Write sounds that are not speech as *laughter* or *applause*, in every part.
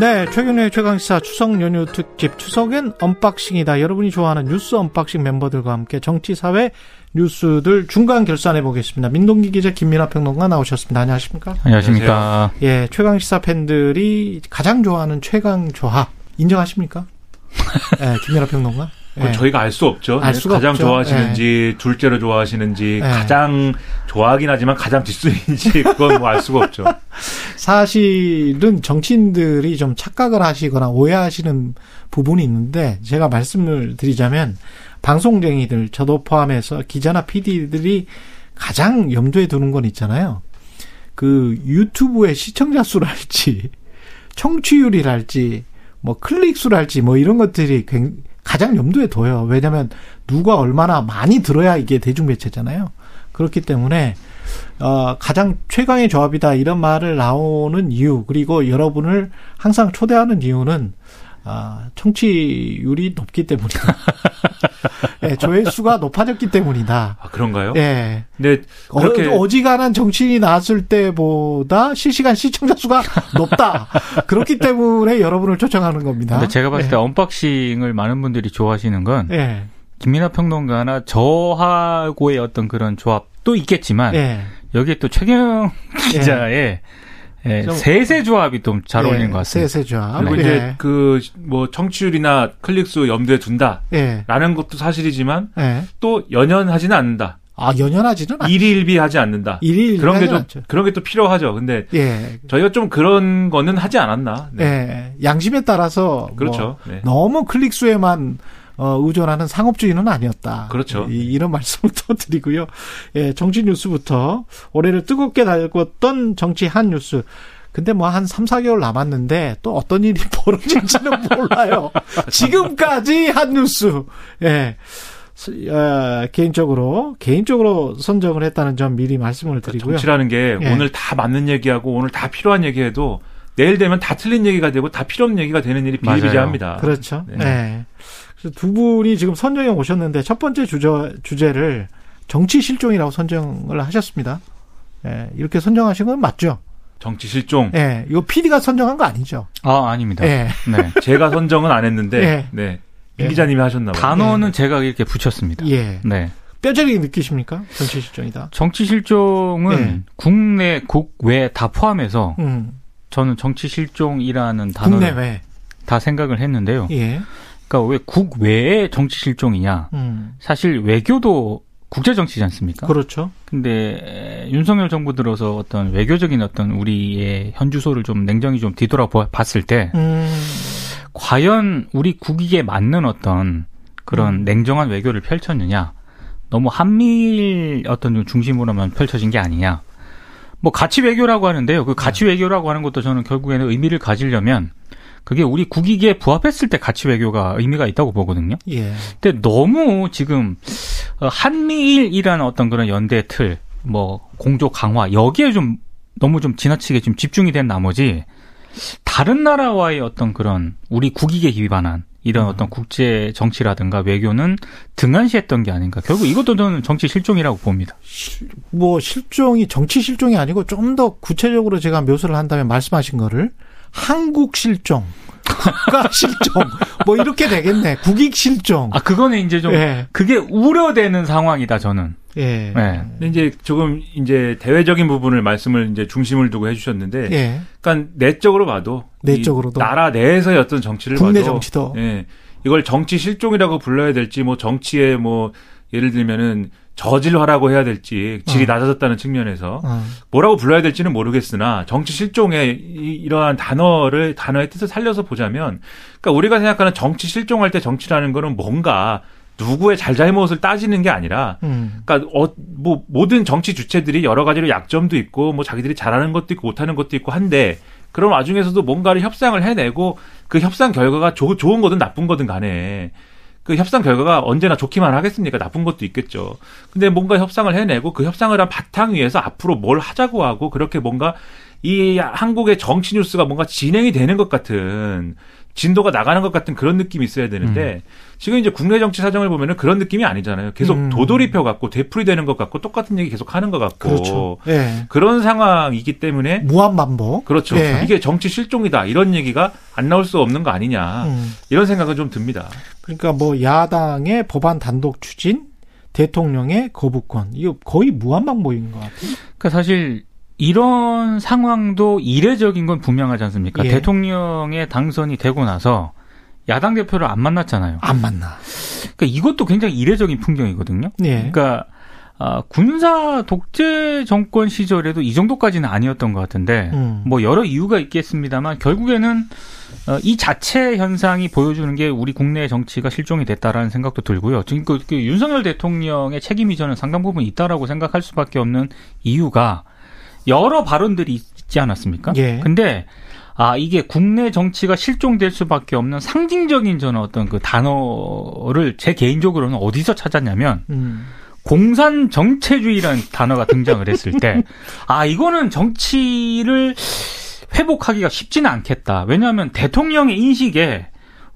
네, 최경영의 최강시사 추석 연휴 특집 추석엔 언박싱이다. 여러분이 좋아하는 뉴스 언박싱 멤버들과 함께 정치, 사회, 뉴스들 중간 결산해 보겠습니다. 민동기 기자 김민아 평론가 나오셨습니다. 안녕하십니까? 안녕하십니까? 예, 최강시사 팬들이 가장 좋아하는 최강 조합 인정하십니까? *laughs* 예, 김민아 평론가. 예. 저희가 알 수 없죠. 알 수가 가장 없죠. 좋아하시는지 둘째로 좋아하시는지 예. 가장 좋아하긴 하지만 가장 뒷순위인지 *laughs* 그건 뭐 알 수가 없죠. 사실은 정치인들이 좀 착각을 하시거나 오해하시는 부분이 있는데 제가 말씀을 드리자면 방송쟁이들 저도 포함해서 기자나 PD들이 가장 염두에 두는 건 있잖아요. 그 유튜브의 시청자 수랄지 청취율이랄지 뭐 클릭 수랄지 뭐 이런 것들이 굉- 가장 염두에 둬요. 왜냐하면 누가 얼마나 많이 들어야 이게 대중 매체잖아요. 그렇기 때문에 어, 가장 최강의 조합이다 이런 말을 나오는 이유 그리고 여러분을 항상 초대하는 이유는 아, 청취율이 높기 때문이다. *laughs* 예, 조회수가 높아졌기 때문이다. 아, 그런가요? 예. 근데 그렇게 어, 어지간한 정치인이 나왔을 때보다 실시간 시청자 수가 높다. 그렇기 때문에 여러분을 초청하는 겁니다. 근데 제가 봤을 때 언박싱을 많은 분들이 좋아하시는 건 예. 예. 김민하 평론가나 저하고의 어떤 그런 조합도 있겠지만 예. 여기에 또 최경 기자의 예, 좀- 세세 조합이 좀 잘 어울리는 예, 것 같습니다. 세세 조합. 그리고 예. 이제 그 뭐 청취율이나 클릭수 염두에 둔다라는 예. 것도 사실이지만 예. 또 연연하지는 않는다. 아, 연연하지는 않 일일비하지 않는다. 일일 그런 게좀 않죠. 그런 게 또 필요하죠. 근데 예. 저희가 좀 그런 거는 하지 않았나. 네. 예. 양심에 따라서 그렇죠. 뭐 네. 너무 클릭 수에만 어, 의존하는 상업주의는 아니었다. 그렇죠. 이, 이런 말씀을 *laughs* 또 드리고요. 예, 정치 뉴스부터 올해를 뜨겁게 달궜던 정치 한 뉴스. 근데 뭐 한 3, 4개월 남았는데 또 어떤 일이 *laughs* 벌어질지는 몰라요. *laughs* 지금까지 한 뉴스. 예. 스- 어, 개인적으로 개인적으로 선정을 했다는 점 미리 말씀을 드리고요. 정치라는 게 예. 오늘 다 맞는 얘기하고 오늘 다 필요한 얘기해도 내일 되면 다 틀린 얘기가 되고 다 필요 없는 얘기가 되는 일이. 비일비재합니다. 그렇죠. 네. 네. 그래서 두 분이 지금 선정해 오셨는데 첫 번째 주제, 주제를 정치 실종이라고 선정을 하셨습니다. 예, 이렇게 선정하신 건 맞죠? 정치 실종. 예, 이거 PD가 선정한 거 아니죠? 아 아닙니다. 예. 네. 제가 선정은 안 했는데 예. 네. 예. 임 기자님이 하셨나 봐요. 단어는 제가 이렇게 붙였습니다. 예. 네. 뼈저리게 느끼십니까? 정치 실종이다. 정치 실종은 네. 국내, 국외 다 포함해서 음, 저는 정치 실종이라는 단어를 국내외. 다 생각을 했는데요. 예. 그러니까 왜 국외의 정치 실종이냐? 음, 사실 외교도 국제 정치지 않습니까? 그렇죠. 근데 윤석열 정부 들어서 어떤 외교적인 어떤 우리의 현 주소를 좀 냉정히 좀 뒤돌아 보- 봤을 때 음, 과연 우리 국익에 맞는 어떤 그런 음. 냉정한 외교를 펼쳤느냐? 너무 한미일 어떤 좀 중심으로만 펼쳐진 게 아니냐? 뭐 가치 외교라고 하는데요. 그 가치 네. 외교라고 하는 것도 저는 결국에는 의미를 가지려면 그게 우리 국익에 부합했을 때 가치 외교가 의미가 있다고 보거든요. 예. 근데 너무 지금 어, 한미일이라는 어떤 그런 연대 틀, 뭐 공조 강화 여기에 좀 너무 좀 지나치게 좀 집중이 된 나머지 다른 나라와의 어떤 그런 우리 국익에 기반한 이런 어떤 국제 정치라든가 외교는 등한시했던 게 아닌가. 결국 이것도 저는 정치 실종이라고 봅니다. 뭐 실종이 정치 실종이 아니고 좀 더 구체적으로 제가 묘사를 한다면 말씀하신 거를 한국 실종, 국가 *laughs* 실종 뭐 이렇게 되겠네. 국익 실종. 아 그거는 이제 좀 예. 그게 우려되는 상황이다 저는. 예. 네. 근데 이제 조금 이제 대외적인 부분을 말씀을 이제 중심을 두고 해주셨는데, 예. 그러니까 내적으로 봐도 이 내적으로도. 나라 내에서의 어떤 정치를 국내 봐도 정치도. 예, 이걸 정치 실종이라고 불러야 될지 뭐 정치에 뭐 예를 들면은 저질화라고 해야 될지 질이 어. 낮아졌다는 측면에서 어. 뭐라고 불러야 될지는 모르겠으나 정치 실종의 이- 이러한 단어를 단어의 뜻을 살려서 보자면 그러니까 우리가 생각하는 정치 실종할 때 정치라는 거는 뭔가 누구의 잘잘못을 따지는 게 아니라 음. 그러니까 어, 뭐 모든 정치 주체들이 여러 가지로 약점도 있고 뭐 자기들이 잘하는 것도 있고 못하는 것도 있고 한데 그런 와중에서도 뭔가를 협상을 해내고 그 협상 결과가 조- 좋은 거든 나쁜 거든 간에 그 협상 결과가 언제나 좋기만 하겠습니까? 나쁜 것도 있겠죠. 근데 뭔가 협상을 해내고 그 협상을 한 바탕 위에서 앞으로 뭘 하자고 하고 그렇게 뭔가 이 한국의 정치 뉴스가 뭔가 진행이 되는 것 같은 진도가 나가는 것 같은 그런 느낌이 있어야 되는데 지금 이제 국내 정치 사정을 보면은 그런 느낌이 아니잖아요. 계속 음. 도돌이표 같고 되풀이되는 것 같고 똑같은 얘기 계속 하는 것 같고 그렇죠. 예. 그런 상황이기 때문에 무한 반복. 그렇죠. 예. 이게 정치 실종이다 이런 얘기가 안 나올 수 없는 거 아니냐 음. 이런 생각은 좀 듭니다. 그러니까 뭐 야당의 법안 단독 추진, 대통령의 거부권. 이거 거의 무한 반복인 것 같아요. 그러니까 사실 이런 상황도 이례적인 건 분명하지 않습니까? 예. 대통령의 당선이 되고 나서 야당 대표를 안 만났잖아요. 안 만나. 그러니까 이것도 굉장히 이례적인 풍경이거든요. 예. 그러니까 아, 군사 독재 정권 시절에도 이 정도까지는 아니었던 것 같은데 음. 뭐 여러 이유가 있겠습니다만 결국에는 어, 이 자체 현상이 보여주는 게 우리 국내 정치가 실종이 됐다라는 생각도 들고요. 지금 그, 그 윤석열 대통령의 책임이 저는 상당 부분 있다라고 생각할 수밖에 없는 이유가 여러 발언들이 있지 않았습니까? 예. 근데 아 이게 국내 정치가 실종될 수밖에 없는 상징적인 저는 어떤 그 단어를 제 개인적으로는 어디서 찾았냐면 음. 공산 정체주의라는 단어가 등장을 했을 때, *laughs* 아, 이거는 정치를 회복하기가 쉽지는 않겠다. 왜냐하면 대통령의 인식에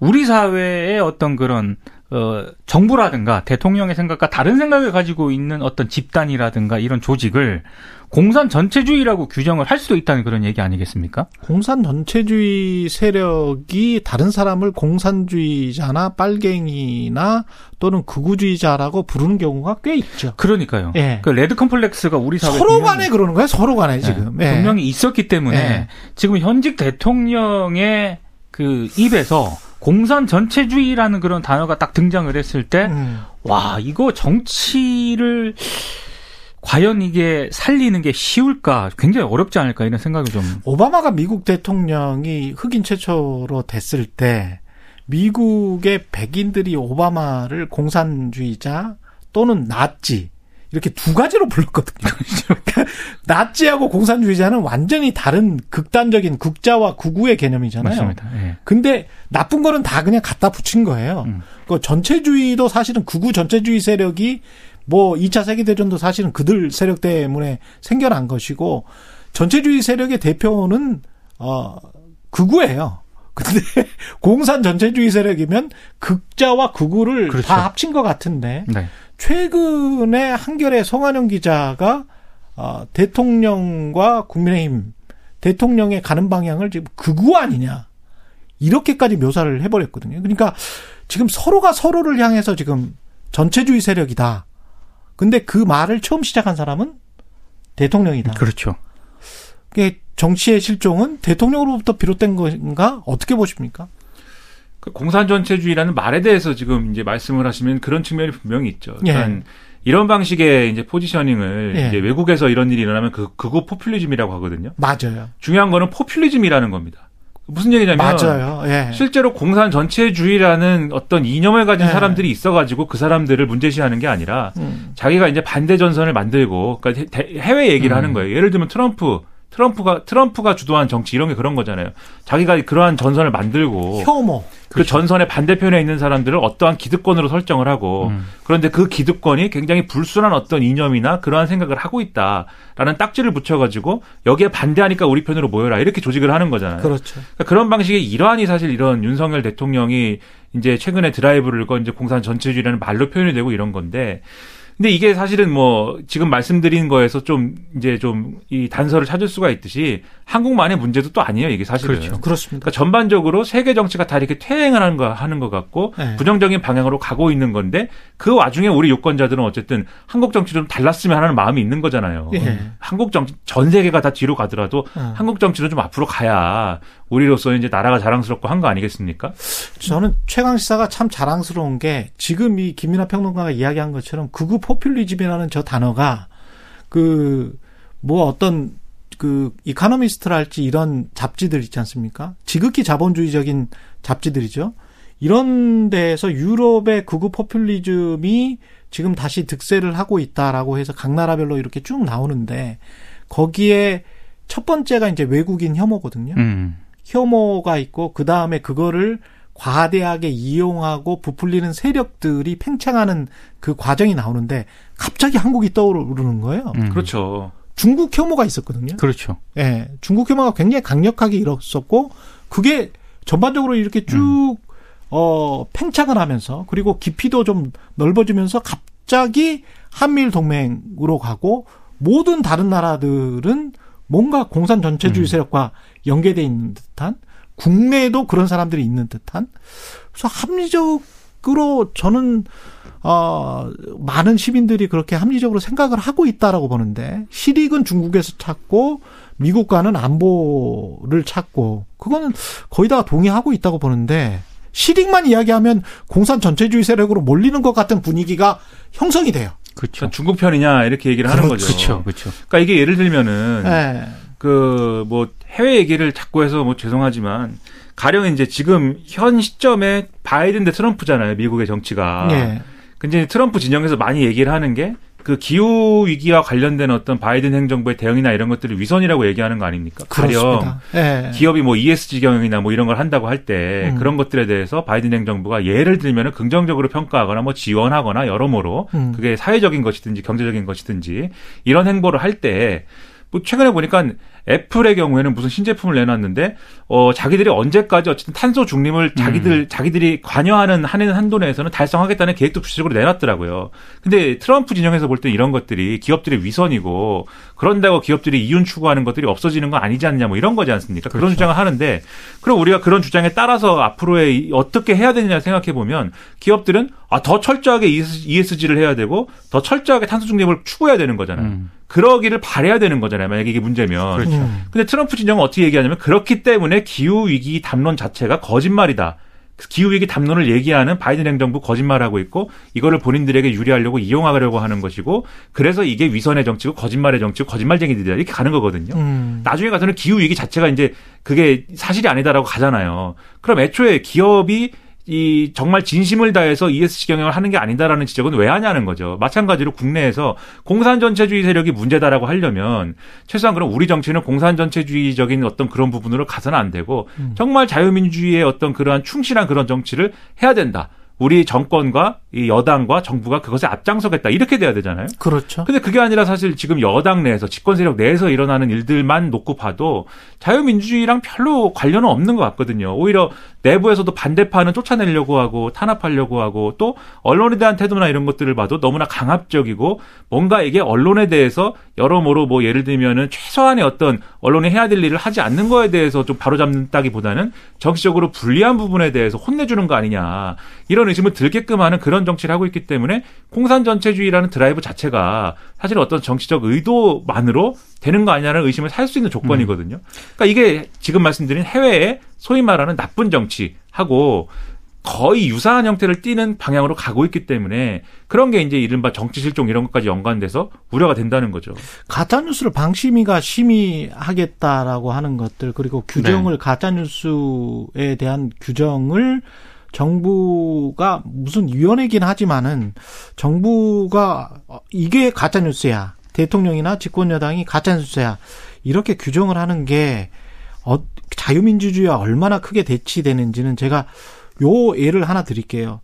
우리 사회의 어떤 그런, 어, 정부라든가 대통령의 생각과 다른 생각을 가지고 있는 어떤 집단이라든가 이런 조직을 공산 전체주의라고 규정을 할 수도 있다는 그런 얘기 아니겠습니까? 공산 전체주의 세력이 다른 사람을 공산주의자나 빨갱이나 또는 극우주의자라고 부르는 경우가 꽤 있죠. 그러니까요. 예. 그 레드 컴플렉스가 우리 사회에 서로 간에 그러는 거예요. 서로 간에 지금. 네, 예. 분명히 있었기 때문에 예. 지금 현직 대통령의 그 입에서 공산 전체주의라는 그런 단어가 딱 등장을 했을 때, 음. 와, 이거 정치를 과연 이게 살리는 게 쉬울까? 굉장히 어렵지 않을까? 이런 생각이 좀. 오바마가 미국 대통령이 흑인 최초로 됐을 때 미국의 백인들이 오바마를 공산주의자 또는 나치 이렇게 두 가지로 불렀거든요. *laughs* 그러니까 나치하고 공산주의자는 완전히 다른 극단적인 극자와 극우의 개념이잖아요. 맞습니다. 예. 근데 나쁜 거는 다 그냥 갖다 붙인 거예요. 음. 그 전체주의도 사실은 극우 전체주의 세력이 뭐 2차 세계대전도 사실은 그들 세력 때문에 생겨난 것이고 전체주의 세력의 대표는 어 극우예요. 근데 *laughs* 공산 전체주의 세력이면 극자와 극우를 그렇죠. 다 합친 것 같은데 네. 최근에 한겨레 송한영 기자가 어, 대통령과 국민의힘 대통령의 가는 방향을 지금 극우 아니냐 이렇게까지 묘사를 해버렸거든요. 그러니까 지금 서로가 서로를 향해서 지금 전체주의 세력이다. 근데 그 말을 처음 시작한 사람은 대통령이다. 그렇죠. 정치의 실종은 대통령으로부터 비롯된 건가? 어떻게 보십니까? 그 공산 전체주의라는 말에 대해서 지금 이제 말씀을 하시면 그런 측면이 분명히 있죠. 그러니까 예. 이런 방식의 이제 포지셔닝을 예. 이제 외국에서 이런 일이 일어나면 그 극우 포퓰리즘이라고 하거든요. 맞아요. 중요한 거는 포퓰리즘이라는 겁니다. 무슨 얘기냐면 맞아요. 예. 실제로 공산 전체주의라는 어떤 이념을 가진 네. 사람들이 있어가지고 그 사람들을 문제시하는 게 아니라 음. 자기가 이제 반대 전선을 만들고 그러니까 대- 해외 얘기를 음. 하는 거예요. 예를 들면 트럼프 트럼프가 트럼프가 주도한 정치 이런 게 그런 거잖아요. 자기가 그러한 전선을 만들고 혐오. 그 전선의 반대편에 있는 사람들을 어떠한 기득권으로 설정을 하고 음. 그런데 그 기득권이 굉장히 불순한 어떤 이념이나 그러한 생각을 하고 있다라는 딱지를 붙여가지고 여기에 반대하니까 우리 편으로 모여라 이렇게 조직을 하는 거잖아요. 그렇죠. 그러니까 그런 방식의 일환이 사실 이런 윤석열 대통령이 이제 최근에 드라이브를 건 이제 공산 전체주의라는 말로 표현이 되고 이런 건데 근데 이게 사실은 뭐 지금 말씀드린 거에서 좀 이제 좀 이 단서를 찾을 수가 있듯이 한국만의 문제도 또 아니에요 이게 사실은. 그렇죠. 그렇습니다. 그러니까 전반적으로 세계 정치가 다 이렇게 퇴행을 하는 거 하는 것 같고 네. 부정적인 방향으로 가고 있는 건데 그 와중에 우리 유권자들은 어쨌든 한국 정치 좀 달랐으면 하는 마음이 있는 거잖아요. 예. 한국 정치 전 세계가 다 뒤로 가더라도 어. 한국 정치는 좀 앞으로 가야 우리로서 이제 나라가 자랑스럽고 한 거 아니겠습니까? 저는 최강 시사가 참 자랑스러운 게 지금 이 김민하 평론가가 이야기한 것처럼 극우 포퓰리즘이라는 저 단어가 그 뭐 어떤 그 이카노미스트랄지 이런 잡지들 있지 않습니까? 지극히 자본주의적인 잡지들이죠. 이런 데에서 유럽의 극우 포퓰리즘이 지금 다시 득세를 하고 있다라고 해서 각 나라별로 이렇게 쭉 나오는데 거기에 첫 번째가 이제 외국인 혐오거든요. 음. 혐오가 있고 그 다음에 그거를 과대하게 이용하고 부풀리는 세력들이 팽창하는 그 과정이 나오는데 갑자기 한국이 떠오르는 거예요. 음. 그렇죠. 중국 혐오가 있었거든요. 그렇죠. 예, 중국 혐오가 굉장히 강력하게 일었었고 그게 전반적으로 이렇게 쭉 음. 어, 팽창을 하면서 그리고 깊이도 좀 넓어지면서 갑자기 한미일 동맹으로 가고 모든 다른 나라들은 뭔가 공산 전체주의 음. 세력과 연계돼 있는 듯한 국내에도 그런 사람들이 있는 듯한 그래서 합리적으로 저는 어 많은 시민들이 그렇게 합리적으로 생각을 하고 있다라고 보는데 실익은 중국에서 찾고 미국과는 안보를 찾고 그거는 거의 다 동의하고 있다고 보는데 실익만 이야기하면 공산 전체주의 세력으로 몰리는 것 같은 분위기가 형성이 돼요. 그렇죠. 중국 편이냐 이렇게 얘기를 하는 거죠. 그렇죠. 그렇죠. 그러니까 이게 예를 들면은 예. 그 뭐 해외 얘기를 자꾸 해서 뭐 죄송하지만 가령 이제 지금 현 시점에 바이든 대 트럼프잖아요. 미국의 정치가. 예. 근데 트럼프 진영에서 많이 얘기를 하는 게 그 기후 위기와 관련된 어떤 바이든 행정부의 대응이나 이런 것들을 위선이라고 얘기하는 거 아닙니까? 가령 그렇습니다. 예. 기업이 뭐 ESG 경영이나 뭐 이런 걸 한다고 할때 음. 그런 것들에 대해서 바이든 행정부가 예를 들면은 긍정적으로 평가하거나 뭐 지원하거나 여러모로 음. 그게 사회적인 것이든지 경제적인 것이든지 이런 행보를 할때 뭐 최근에 보니까 애플의 경우에는 무슨 신제품을 내놨는데 어 자기들이 언제까지 어쨌든 탄소 중립을 자기들 자기들이 관여하는 하는 한도 내에서는 달성하겠다는 계획도 구체적으로 내놨더라고요. 근데 트럼프 진영에서 볼 때 이런 것들이 기업들의 위선이고 그런다고 기업들이 이윤 추구하는 것들이 없어지는 건 아니지 않냐 뭐 이런 거지 않습니까? 그런 주장을 하는데 그럼 우리가 그런 주장에 따라서 앞으로의 이- 어떻게 해야 되느냐 생각해 보면 기업들은 아, 더 철저하게 ESG를 해야 되고 더 철저하게 탄소 중립을 추구해야 되는 거잖아요. 음. 그러기를 바래야 되는 거잖아요. 만약에 이게 문제면. 그렇죠. 음. 근데 트럼프 진영은 어떻게 얘기하냐면 그렇기 때문에 기후 위기 담론 자체가 거짓말이다. 기후 위기 담론을 얘기하는 바이든 행정부 거짓말하고 있고 이거를 본인들에게 유리하려고 이용하려고 하는 것이고 그래서 이게 위선의 정치고 거짓말의 정치고 거짓말쟁이들이다 이렇게 가는 거거든요. 음. 나중에 가서는 기후 위기 자체가 이제 그게 사실이 아니다라고 가잖아요. 그럼 애초에 기업이 이 정말 진심을 다해서 ESG 경영을 하는 게 아니다라는 지적은 왜 하냐는 거죠. 마찬가지로 국내에서 공산 전체주의 세력이 문제다라고 하려면 최소한 그럼 우리 정치는 공산 전체주의적인 어떤 그런 부분으로 가서는 안 되고 정말 자유민주주의의 어떤 그러한 충실한 그런 정치를 해야 된다. 우리 정권과 이 여당과 정부가 그것에 앞장서겠다 이렇게 돼야 되잖아요. 그렇죠. 근데 그게 아니라 사실 지금 여당 내에서 집권 세력 내에서 일어나는 일들만 놓고 봐도 자유민주주의랑 별로 관련은 없는 것 같거든요. 오히려 내부에서도 반대파는 쫓아내려고 하고 탄압하려고 하고 또 언론에 대한 태도나 이런 것들을 봐도 너무나 강압적이고 뭔가 이게 언론에 대해서 여러모로 뭐 예를 들면은 최소한의 어떤 언론이 해야 될 일을 하지 않는 거에 대해서 좀 바로잡는다기보다는 정치적으로 불리한 부분에 대해서 혼내주는 거 아니냐 이런 의심을 들게끔 하는 그런 정치를 하고 있기 때문에 공산 전체주의라는 드라이브 자체가 사실 어떤 정치적 의도만으로 되는 거 아니냐는 의심을 살 수 있는 조건이거든요. 그러니까 이게 지금 말씀드린 해외의 소위 말하는 나쁜 정치하고 거의 유사한 형태를 띠는 방향으로 가고 있기 때문에 그런 게 이제 이른바 정치 실종 이런 것까지 연관돼서 우려가 된다는 거죠. 가짜 뉴스를 방심위가 심의하겠다라고 하는 것들 그리고 규정을 가짜 뉴스에 대한 규정을 정부가 무슨 위원회긴 하지만은 정부가 어, 이게 가짜 뉴스야. 대통령이나 집권 여당이 가짜 뉴스야. 이렇게 규정을 하는 게 어, 자유민주주의와 얼마나 크게 대치되는지는 제가 요 예를 하나 드릴게요.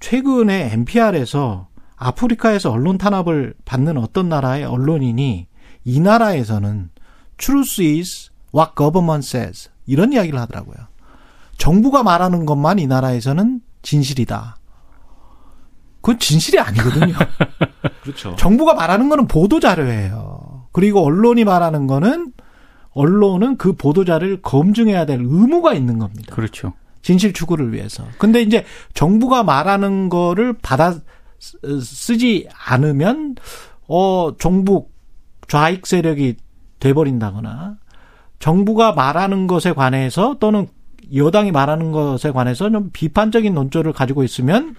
최근에 NPR에서 아프리카에서 언론 탄압을 받는 어떤 나라의 언론인이 이 나라에서는 truth is what government says 이런 이야기를 하더라고요. 정부가 말하는 것만 이 나라에서는 진실이다. 그건 진실이 아니거든요. *laughs* 그렇죠. 정부가 말하는 거는 보도 자료예요. 그리고 언론이 말하는 거는 언론은 그 보도 자료를 검증해야 될 의무가 있는 겁니다. 그렇죠. 진실 추구를 위해서. 근데 이제 정부가 말하는 거를 받아 쓰- 쓰지 않으면 어 정부 좌익 세력이 돼버린다거나 정부가 말하는 것에 관해서 또는 여당이 말하는 것에 관해서 좀 비판적인 논조를 가지고 있으면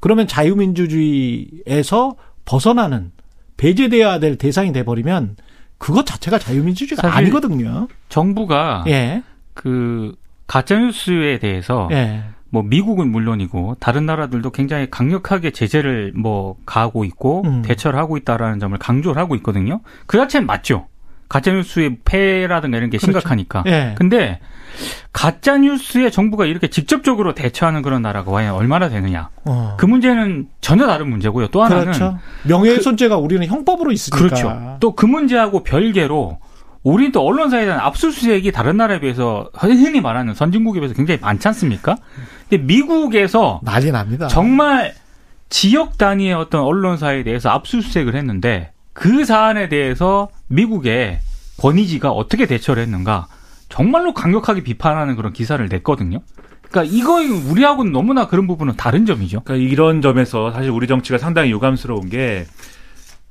그러면 자유민주주의에서 벗어나는 배제돼야 될 대상이 돼버리면 그것 자체가 자유민주주의가 아니거든요. 정부가 예, 그 가짜 뉴스에 대해서 예, 뭐 미국은 물론이고 다른 나라들도 굉장히 강력하게 제재를 뭐 가하고 있고 음. 대처를 하고 있다라는 점을 강조를 하고 있거든요. 그 자체는 맞죠. 가짜뉴스의 폐해라든가 이런 게 그렇죠. 심각하니까. 예. 근데 가짜 뉴스에 정부가 이렇게 직접적으로 대처하는 그런 나라가 과연 얼마나 되느냐. 어. 그 문제는 전혀 다른 문제고요. 또 하나는 그렇죠. 명예훼손죄가 우리는 형법으로 있으니까. 그렇죠. 또 그 문제하고 별개로 우리는 또 언론사에 대한 압수수색이 다른 나라에 비해서 흔히 말하는 선진국에 비해서 굉장히 많지 않습니까? 근데 미국에서 난리 납니다. 정말 지역 단위의 어떤 언론사에 대해서 압수수색을 했는데 그 사안에 대해서 미국의 권위지가 어떻게 대처를 했는가 정말로 강력하게 비판하는 그런 기사를 냈거든요. 그러니까 이거 우리하고는 너무나 그런 부분은 다른 점이죠. 그러니까 이런 점에서 사실 우리 정치가 상당히 유감스러운 게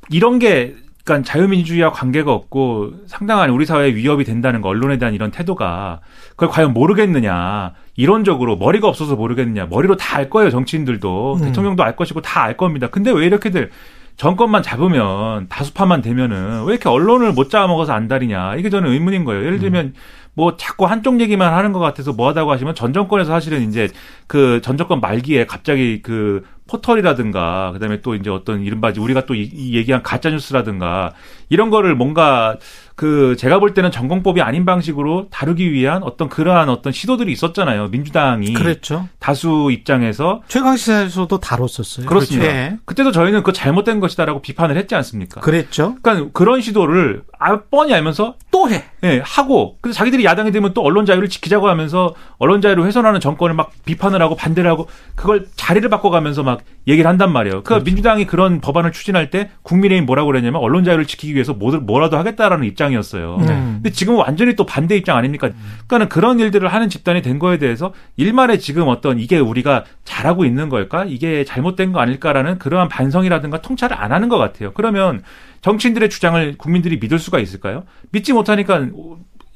이런 게 그러니까 자유민주주의와 관계가 없고 상당한 우리 사회에 위협이 된다는 거 언론에 대한 이런 태도가 그걸 과연 모르겠느냐. 이론적으로 머리가 없어서 모르겠느냐. 머리로 다 알 거예요 정치인들도. 음. 대통령도 알 것이고 다 알 겁니다. 근데 왜 이렇게들 정권만 잡으면 다수파만 되면은 왜 이렇게 언론을 못 잡아먹어서 안달이냐. 이게 저는 의문인 거예요. 예를 들면 뭐 자꾸 한쪽 얘기만 하는 것 같아서 뭐하다고 하시면 전 정권에서 사실은 이제 그 전 정권 말기에 갑자기 그 포털이라든가 그다음에 또 이제 어떤 이른바 우리가 또 이, 이 얘기한 가짜 뉴스라든가 이런 거를 뭔가 그 제가 볼 때는 전공법이 아닌 방식으로 다루기 위한 어떤 그러한 어떤 시도들이 있었잖아요. 민주당이 그랬죠. 다수 입장에서 최강 시사에서도 다뤘었어요. 그렇습니다. 예. 그때도 저희는 그 잘못된 것이다라고 비판을 했지 않습니까? 그랬죠. 그러니까 그런 시도를 아, 뻔히 알면서 또 해. 예, 하고 그래서 자기들이 야당이 되면 또 언론 자유를 지키자고 하면서 언론 자유를 훼손하는 정권을 막 비판을 하고 반대를 하고 그걸 자리를 바꿔가면서 막 얘기를 한단 말이에요. 그 민주당이 그런 법안을 추진할 때 국민의힘 뭐라고 그랬냐면 언론 자유를 지키기 위해서 뭐- 뭐라도 하겠다라는 입장 이었어요. 음. 근데 지금은 완전히 또 반대 입장 아닙니까? 그러니까는 그런 일들을 하는 집단이 된 거에 대해서 일말에 지금 어떤 이게 우리가 잘하고 있는 걸까? 이게 잘못된 거 아닐까라는 그러한 반성이라든가 통찰을 안 하는 것 같아요. 그러면 정치인들의 주장을 국민들이 믿을 수가 있을까요? 믿지 못하니까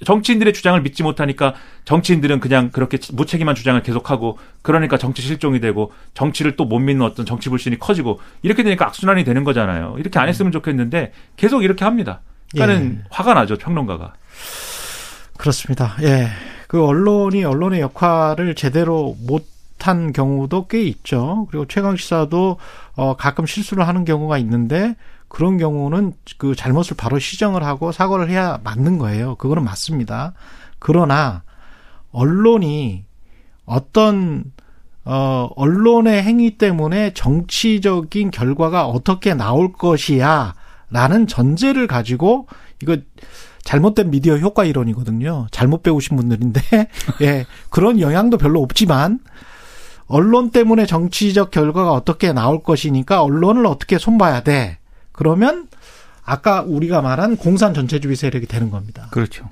정치인들의 주장을 믿지 못하니까 정치인들은 그냥 그렇게 무책임한 주장을 계속하고 그러니까 정치 실종이 되고 정치를 또 못 믿는 어떤 정치 불신이 커지고 이렇게 되니까 악순환이 되는 거잖아요. 이렇게 안 했으면 좋겠는데 계속 이렇게 합니다. 그러니까는 예. 화가 나죠 평론가가. 그렇습니다. 예. 그 언론이 언론의 역할을 제대로 못한 경우도 꽤 있죠. 그리고 최강 시사도 어 가끔 실수를 하는 경우가 있는데 그런 경우는 그 잘못을 바로 시정을 하고 사과를 해야 맞는 거예요. 그거는 맞습니다. 그러나 언론이 어떤 어 언론의 행위 때문에 정치적인 결과가 어떻게 나올 것이야 라는 전제를 가지고 이거 잘못된 미디어 효과 이론이거든요. 잘못 배우신 분들인데, *laughs* 예, 그런 영향도 별로 없지만, 언론 때문에 정치적 결과가 어떻게 나올 것이니까 언론을 어떻게 손봐야 돼. 그러면, 아까 우리가 말한 공산 전체주의 세력이 되는 겁니다. 그렇죠.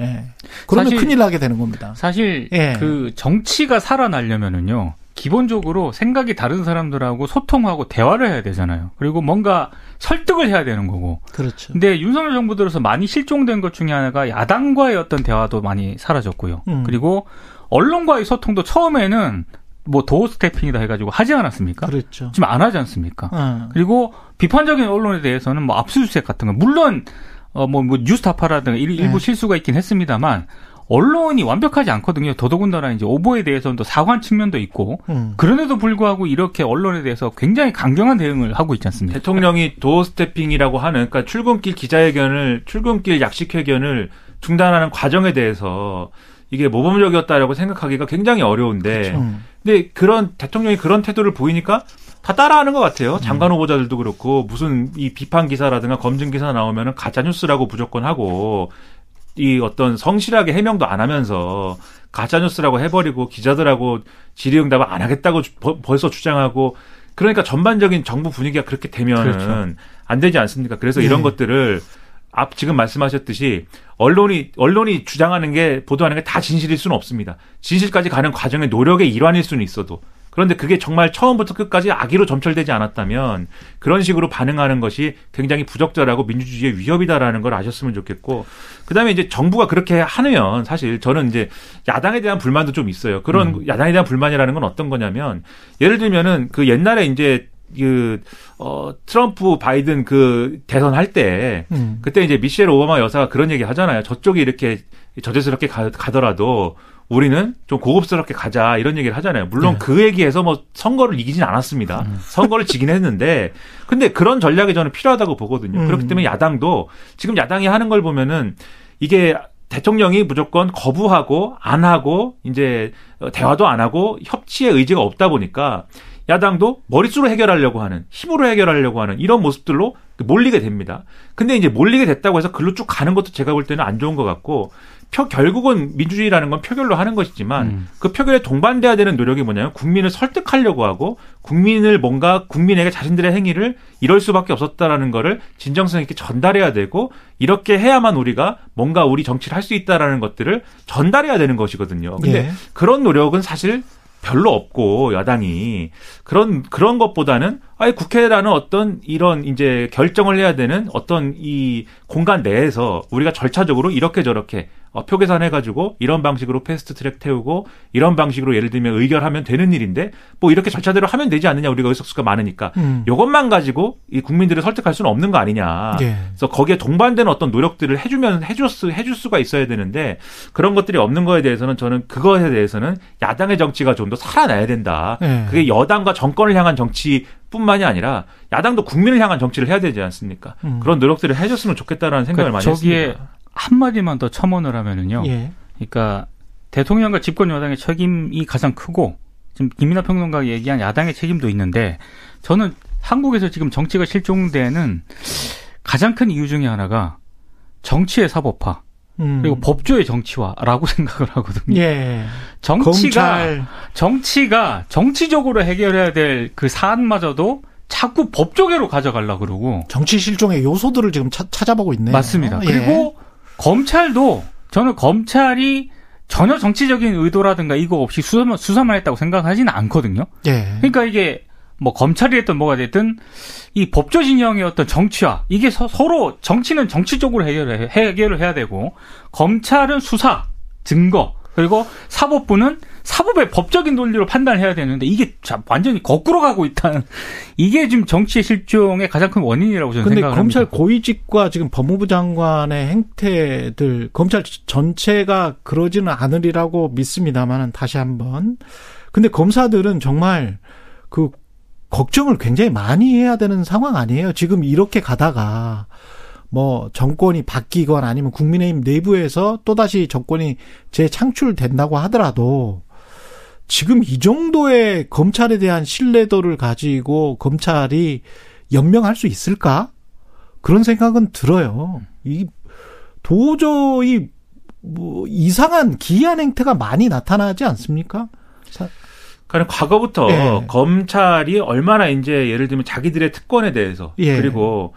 예. 그러면 사실- 큰일 나게 되는 겁니다. 사실 예. 그 정치가 살아나려면은요. 기본적으로 생각이 다른 사람들하고 소통하고 대화를 해야 되잖아요. 그리고 뭔가 설득을 해야 되는 거고. 그렇죠. 근데 윤석열 정부 들어서 많이 실종된 것 중에 하나가 야당과의 어떤 대화도 많이 사라졌고요. 음. 그리고 언론과의 소통도 처음에는 뭐 도어 스태핑이다 해가지고 하지 않았습니까? 그렇죠. 지금 안 하지 않습니까? 어. 그리고 비판적인 언론에 대해서는 뭐 압수수색 같은 거 물론 어뭐 뭐 뉴스타파라든가 일, 일부 네. 실수가 있긴 했습니다만 언론이 완벽하지 않거든요. 더더군다나 이제 오보에 대해서는 또 사과한 측면도 있고 음. 그런데도 불구하고 이렇게 언론에 대해서 굉장히 강경한 대응을 하고 있지 않습니까? 대통령이 도어 스태핑이라고 하는 그러니까 출근길 기자회견을 출근길 약식 회견을 중단하는 과정에 대해서 이게 모범적이었다라고 생각하기가 굉장히 어려운데 음. 근데 그런 대통령이 그런 태도를 보이니까 다 따라하는 것 같아요. 장관 후보자들도 그렇고 무슨 이 비판 기사라든가 검증 기사 나오면은 가짜 뉴스라고 무조건 하고 이 어떤 성실하게 해명도 안 하면서 가짜 뉴스라고 해버리고 기자들하고 질의응답을 안 하겠다고 주- 벌- 벌써 주장하고 그러니까 전반적인 정부 분위기가 그렇게 되면은 그렇죠. 안 되지 않습니까? 그래서 네. 이런 것들을 앞 지금 말씀하셨듯이 언론이 언론이 주장하는 게 보도하는 게 다 진실일 수는 없습니다. 진실까지 가는 과정의 노력의 일환일 수는 있어도 그런데 그게 정말 처음부터 끝까지 악의로 점철되지 않았다면 그런 식으로 반응하는 것이 굉장히 부적절하고 민주주의의 위협이다라는 걸 아셨으면 좋겠고 그다음에 이제 정부가 그렇게 하면 사실 저는 이제 야당에 대한 불만도 좀 있어요. 그런 야당에 대한 불만이라는 건 어떤 거냐면 예를 들면은 그 옛날에 이제 그, 어, 트럼프 바이든 그 대선 할 때, 음. 그때 이제 미셸 오바마 여사가 그런 얘기 하잖아요. 저쪽이 이렇게 저재스럽게 가, 가더라도 우리는 좀 고급스럽게 가자 이런 얘기를 하잖아요. 물론 네. 그 얘기에서 뭐 선거를 이기진 않았습니다. 음. *laughs* 선거를 지긴 했는데 근데 그런 전략이 저는 필요하다고 보거든요. 음. 그렇기 때문에 야당도 지금 야당이 하는 걸 보면은 이게 대통령이 무조건 거부하고 안 하고 이제 대화도 안 하고 협치의 의지가 없다 보니까 야당도 머릿수로 해결하려고 하는 힘으로 해결하려고 하는 이런 모습들로 몰리게 됩니다. 근데 이제 몰리게 됐다고 해서 글로 쭉 가는 것도 제가 볼 때는 안 좋은 것 같고 표 결국은 민주주의라는 건 표결로 하는 것이지만 음. 그 표결에 동반돼야 되는 노력이 뭐냐면 국민을 설득하려고 하고 국민을 뭔가 국민에게 자신들의 행위를 이럴 수밖에 없었다라는 거를 진정성 있게 전달해야 되고 이렇게 해야만 우리가 뭔가 우리 정치를 할 수 있다라는 것들을 전달해야 되는 것이거든요. 근데 예. 그런 노력은 사실 별로 없고 야당이 그런 그런 것보다는 아예 국회라는 어떤 이런 이제 결정을 해야 되는 어떤 이 공간 내에서 우리가 절차적으로 이렇게 저렇게 어, 표 계산해가지고 이런 방식으로 패스트 트랙 태우고 이런 방식으로 예를 들면 의결하면 되는 일인데 뭐 이렇게 절차대로 하면 되지 않느냐 우리가 의석수가 많으니까 음. 요것만 가지고 이 국민들을 설득할 수는 없는 거 아니냐. 예. 그래서 거기에 동반되는 어떤 노력들을 해주면 해줄 수 해줄 수가 있어야 되는데 그런 것들이 없는 거에 대해서는 저는 그거에 대해서는 야당의 정치가 좀 더 살아나야 된다. 예. 그게 여당과 정권을 향한 정치 뿐만이 아니라 야당도 국민을 향한 정치를 해야 되지 않습니까? 음. 그런 노력들을 해줬으면 좋겠다라는 생각을 그러니까 많이 저기에 했습니다. 한 마디만 더 첨언을 하면은요. 예. 그러니까 대통령과 집권 여당의 책임이 가장 크고 지금 김민하 평론가가 얘기한 야당의 책임도 있는데 저는 한국에서 지금 정치가 실종되는 가장 큰 이유 중에 하나가 정치의 사법화 음. 그리고 법조의 정치화라고 *laughs* 생각을 하거든요. 예. 정치가 검찰 정치가 정치적으로 해결해야 될 그 사안마저도 자꾸 법조계로 가져가려 그러고 정치 실종의 요소들을 지금 차- 찾아보고 있네요. 맞습니다. 예. 그리고 검찰도 저는 검찰이 전혀 정치적인 의도라든가 이거 없이 수사만, 수사만 했다고 생각하지는 않거든요. 예. 그러니까 이게 뭐 검찰이 됐든 뭐가 됐든 이 법조 진영의 어떤 정치화 이게 서, 로 정치는 정치적으로 해결해, 해결을 해야 되고 검찰은 수사 증거 그리고 사법부는 사법의 법적인 논리로 판단을 해야 되는데 이게 자- 완전히 거꾸로 가고 있다는 이게 지금 정치의 실종의 가장 큰 원인이라고 저는 근데 생각을 검찰 합니다. 고위직과 지금 법무부 장관의 행태들 검찰 전체가 그러지는 않으리라고 믿습니다만은 다시 한번 근데 검사들은 정말 그 걱정을 굉장히 많이 해야 되는 상황 아니에요. 지금 이렇게 가다가 뭐 정권이 바뀌거나 아니면 국민의힘 내부에서 또다시 정권이 재창출된다고 하더라도 지금 이 정도의 검찰에 대한 신뢰도를 가지고 검찰이 연명할 수 있을까? 그런 생각은 들어요. 이 도저히 뭐 이상한 기이한 행태가 많이 나타나지 않습니까? 그러니까 과거부터 예. 검찰이 얼마나 이제 예를 들면 자기들의 특권에 대해서 예. 그리고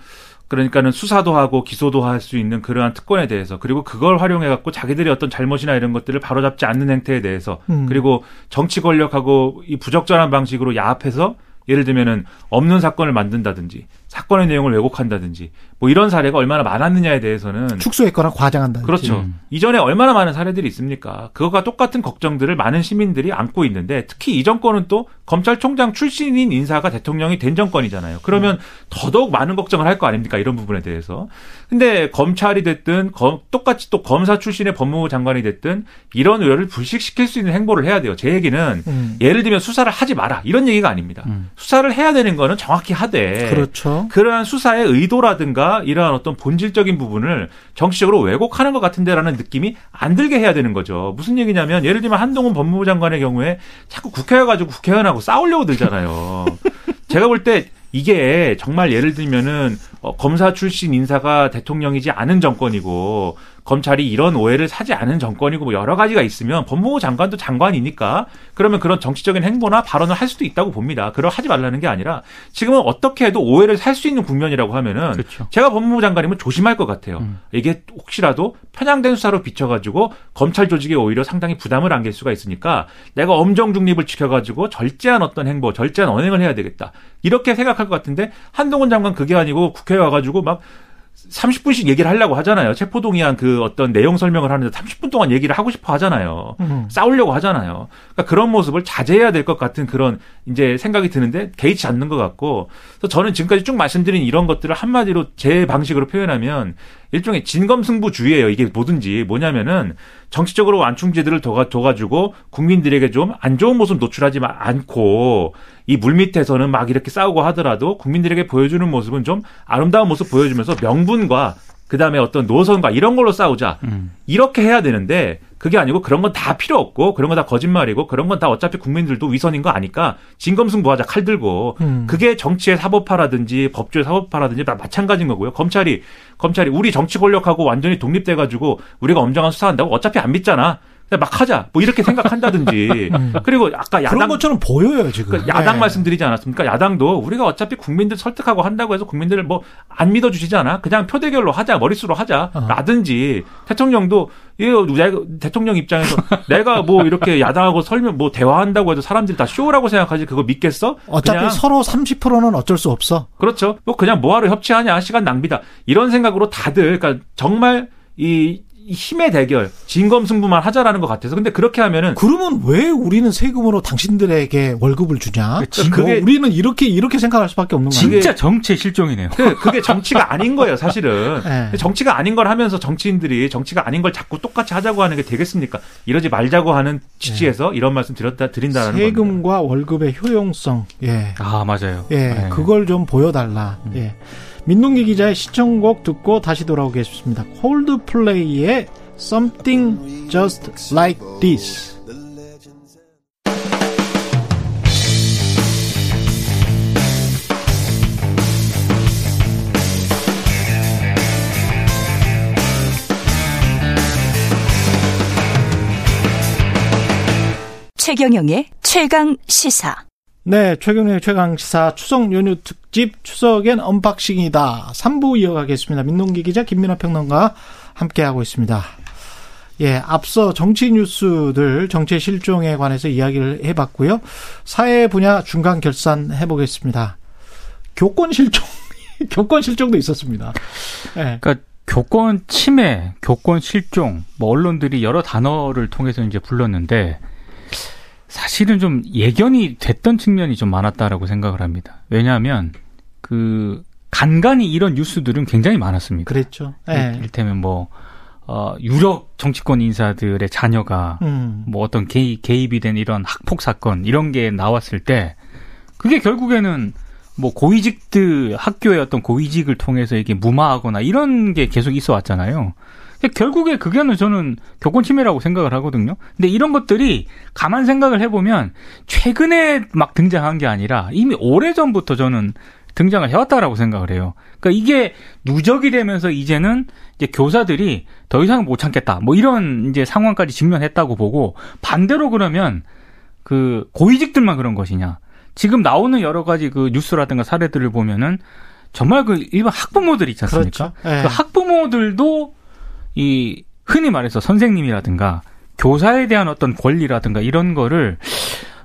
그러니까는 수사도 하고 기소도 할 수 있는 그러한 특권에 대해서 그리고 그걸 활용해 갖고 자기들의 어떤 잘못이나 이런 것들을 바로잡지 않는 행태에 대해서 음. 그리고 정치 권력하고 이 부적절한 방식으로 야합해서 예를 들면은 없는 사건을 만든다든지 사건의 내용을 왜곡한다든지 뭐 이런 사례가 얼마나 많았느냐에 대해서는 축소했거나 과장한다. 그렇죠. 음. 이전에 얼마나 많은 사례들이 있습니까? 그것과 똑같은 걱정들을 많은 시민들이 안고 있는데 특히 이 정권은 또 검찰총장 출신인 인사가 대통령이 된 정권이잖아요. 그러면 더더욱 많은 걱정을 할 거 아닙니까? 이런 부분에 대해서. 근데 검찰이 됐든 검- 똑같이 또 검사 출신의 법무부 장관이 됐든 이런 의뢰를 불식시킬 수 있는 행보를 해야 돼요. 제 얘기는 음. 예를 들면 수사를 하지 마라 이런 얘기가 아닙니다. 음. 수사를 해야 되는 거는 정확히 하되 그렇죠. 그러한 수사의 의도라든가 이러한 어떤 본질적인 부분을 정치적으로 왜곡하는 것 같은데라는 느낌이 안 들게 해야 되는 거죠. 무슨 얘기냐면 예를 들면 한동훈 법무부 장관의 경우에 자꾸 국회 와가지고 국회의원하고 싸우려고 들잖아요. *laughs* 제가 볼 때 이게 정말 예를 들면은 어, 검사 출신 인사가 대통령이지 않은 정권이고 검찰이 이런 오해를 사지 않은 정권이고 뭐 여러 가지가 있으면 법무부 장관도 장관이니까 그러면 그런 정치적인 행보나 발언을 할 수도 있다고 봅니다. 그걸 하지 말라는 게 아니라 지금은 어떻게 해도 오해를 살 수 있는 국면이라고 하면은 그렇죠. 제가 법무부 장관이면 조심할 것 같아요. 음. 이게 혹시라도 편향된 수사로 비춰가지고 검찰 조직에 오히려 상당히 부담을 안길 수가 있으니까 내가 엄정 중립을 지켜가지고 절제한 어떤 행보, 절제한 언행을 해야 되겠다. 이렇게 생각할 것 같은데 한동훈 장관 그게 아니고 국회에 와가지고 막 30분씩 얘기를 하려고 하잖아요. 체포동의안 그 어떤 내용 설명을 하는데 30분 동안 얘기를 하고 싶어 하잖아요. 음. 싸우려고 하잖아요. 그러니까 그런 모습을 자제해야 될 것 같은 그런 이제 생각이 드는데 개의치 않는 것 같고 그래서 저는 지금까지 쭉 말씀드린 이런 것들을 한마디로 제 방식으로 표현하면 일종의 진검승부주의예요. 이게 뭐든지 뭐냐면은 정치적으로 완충제들을 둬가지고 국민들에게 좀 안 좋은 모습 노출하지 않고 이 물밑에서는 막 이렇게 싸우고 하더라도 국민들에게 보여주는 모습은 좀 아름다운 모습 보여주면서 명분과 그 다음에 어떤 노선과 이런 걸로 싸우자. 음. 이렇게 해야 되는데 그게 아니고 그런 건 다 필요 없고 그런 건 다 거짓말이고 그런 건 다 어차피 국민들도 위선인 거 아니까 진검승부하자 칼 들고 음. 그게 정치의 사법화라든지 법조의 사법화라든지 다 마찬가지인 거고요. 검찰이 검찰이 우리 정치 권력하고 완전히 독립돼 가지고 우리가 엄정한 수사한다고 어차피 안 믿잖아. 막 하자 뭐 이렇게 생각한다든지 *laughs* 음. 그리고 아까 야당 그런 것처럼 보여요 지금 그러니까 야당 네. 말씀드리지 않았습니까 야당도 우리가 어차피 국민들 설득하고 한다고 해서 국민들을 뭐 안 믿어주시잖아 그냥 표대결로 하자 머릿수로 하자라든지 어. 대통령도 이 대통령 입장에서 *laughs* 내가 뭐 이렇게 야당하고 설명 뭐 대화한다고 해도 사람들이 다 쇼라고 생각하지 그거 믿겠어? 어차피 그냥. 서로 30%는 어쩔 수 없어. 그렇죠. 뭐 그냥 뭐하러 협치하냐 시간 낭비다 이런 생각으로 다들 그러니까 정말 이 힘의 대결, 진검승부만 하자라는 것 같아서. 근데 그렇게 하면은 그러면 왜 우리는 세금으로 당신들에게 월급을 주냐? 그러니까 그게 우리는 이렇게 이렇게 생각할 수밖에 없는 거예요. 진짜 정치의 실종이네요. 그, 그게 정치가 아닌 거예요, 사실은. *laughs* 네. 정치가 아닌 걸 하면서 정치인들이 정치가 아닌 걸 자꾸 똑같이 하자고 하는 게 되겠습니까? 이러지 말자고 하는 취지에서 네. 이런 말씀 드렸다 드린다는 세금과 겁니다. 월급의 효용성. 예. 아, 맞아요. 예. 네. 그걸 좀 보여달라. 음. 예. 민동기 기자의 시청곡 듣고 다시 돌아오겠습니다. 콜드플레이의 Something Just Like This. 최경영의 최강 시사. 네, 최경영의 최강 시사 추석 연휴 특집 추석엔 언박싱이다. 3부 이어가겠습니다. 민동기 기자 김민하 평론가 함께하고 있습니다. 예, 앞서 정치 뉴스들 정치 실종에 관해서 이야기를 해봤고요. 사회 분야 중간 결산 해보겠습니다. 교권 실종, *laughs* 교권 실종도 있었습니다. 예. 그러니까 교권 침해, 교권 실종, 뭐 언론들이 여러 단어를 통해서 이제 불렀는데 사실은 좀 예견이 됐던 측면이 좀 많았다라고 생각을 합니다. 왜냐하면 그 간간히 이런 뉴스들은 굉장히 많았습니다. 그랬죠. 네. 이를테면 뭐 어, 유력 정치권 인사들의 자녀가 음. 뭐 어떤 개입, 개입이 된 이런 학폭 사건 이런 게 나왔을 때 그게 결국에는 뭐 고위직들 학교의 어떤 고위직을 통해서 이게 무마하거나 이런 게 계속 있어 왔잖아요. 결국에 그게는 저는 교권 침해라고 생각을 하거든요. 근데 이런 것들이 가만 생각을 해보면 최근에 막 등장한 게 아니라 이미 오래 전부터 저는 등장을 해왔다라고 생각을 해요. 그러니까 이게 누적이 되면서 이제는 이제 교사들이 더 이상 못 참겠다. 뭐 이런 이제 상황까지 직면했다고 보고 반대로 그러면 그 고위직들만 그런 것이냐. 지금 나오는 여러 가지 그 뉴스라든가 사례들을 보면은 정말 그 일반 학부모들 있지 않습니까? 그렇죠. 네. 그 학부모들도 이 흔히 말해서 선생님이라든가 교사에 대한 어떤 권리라든가 이런 거를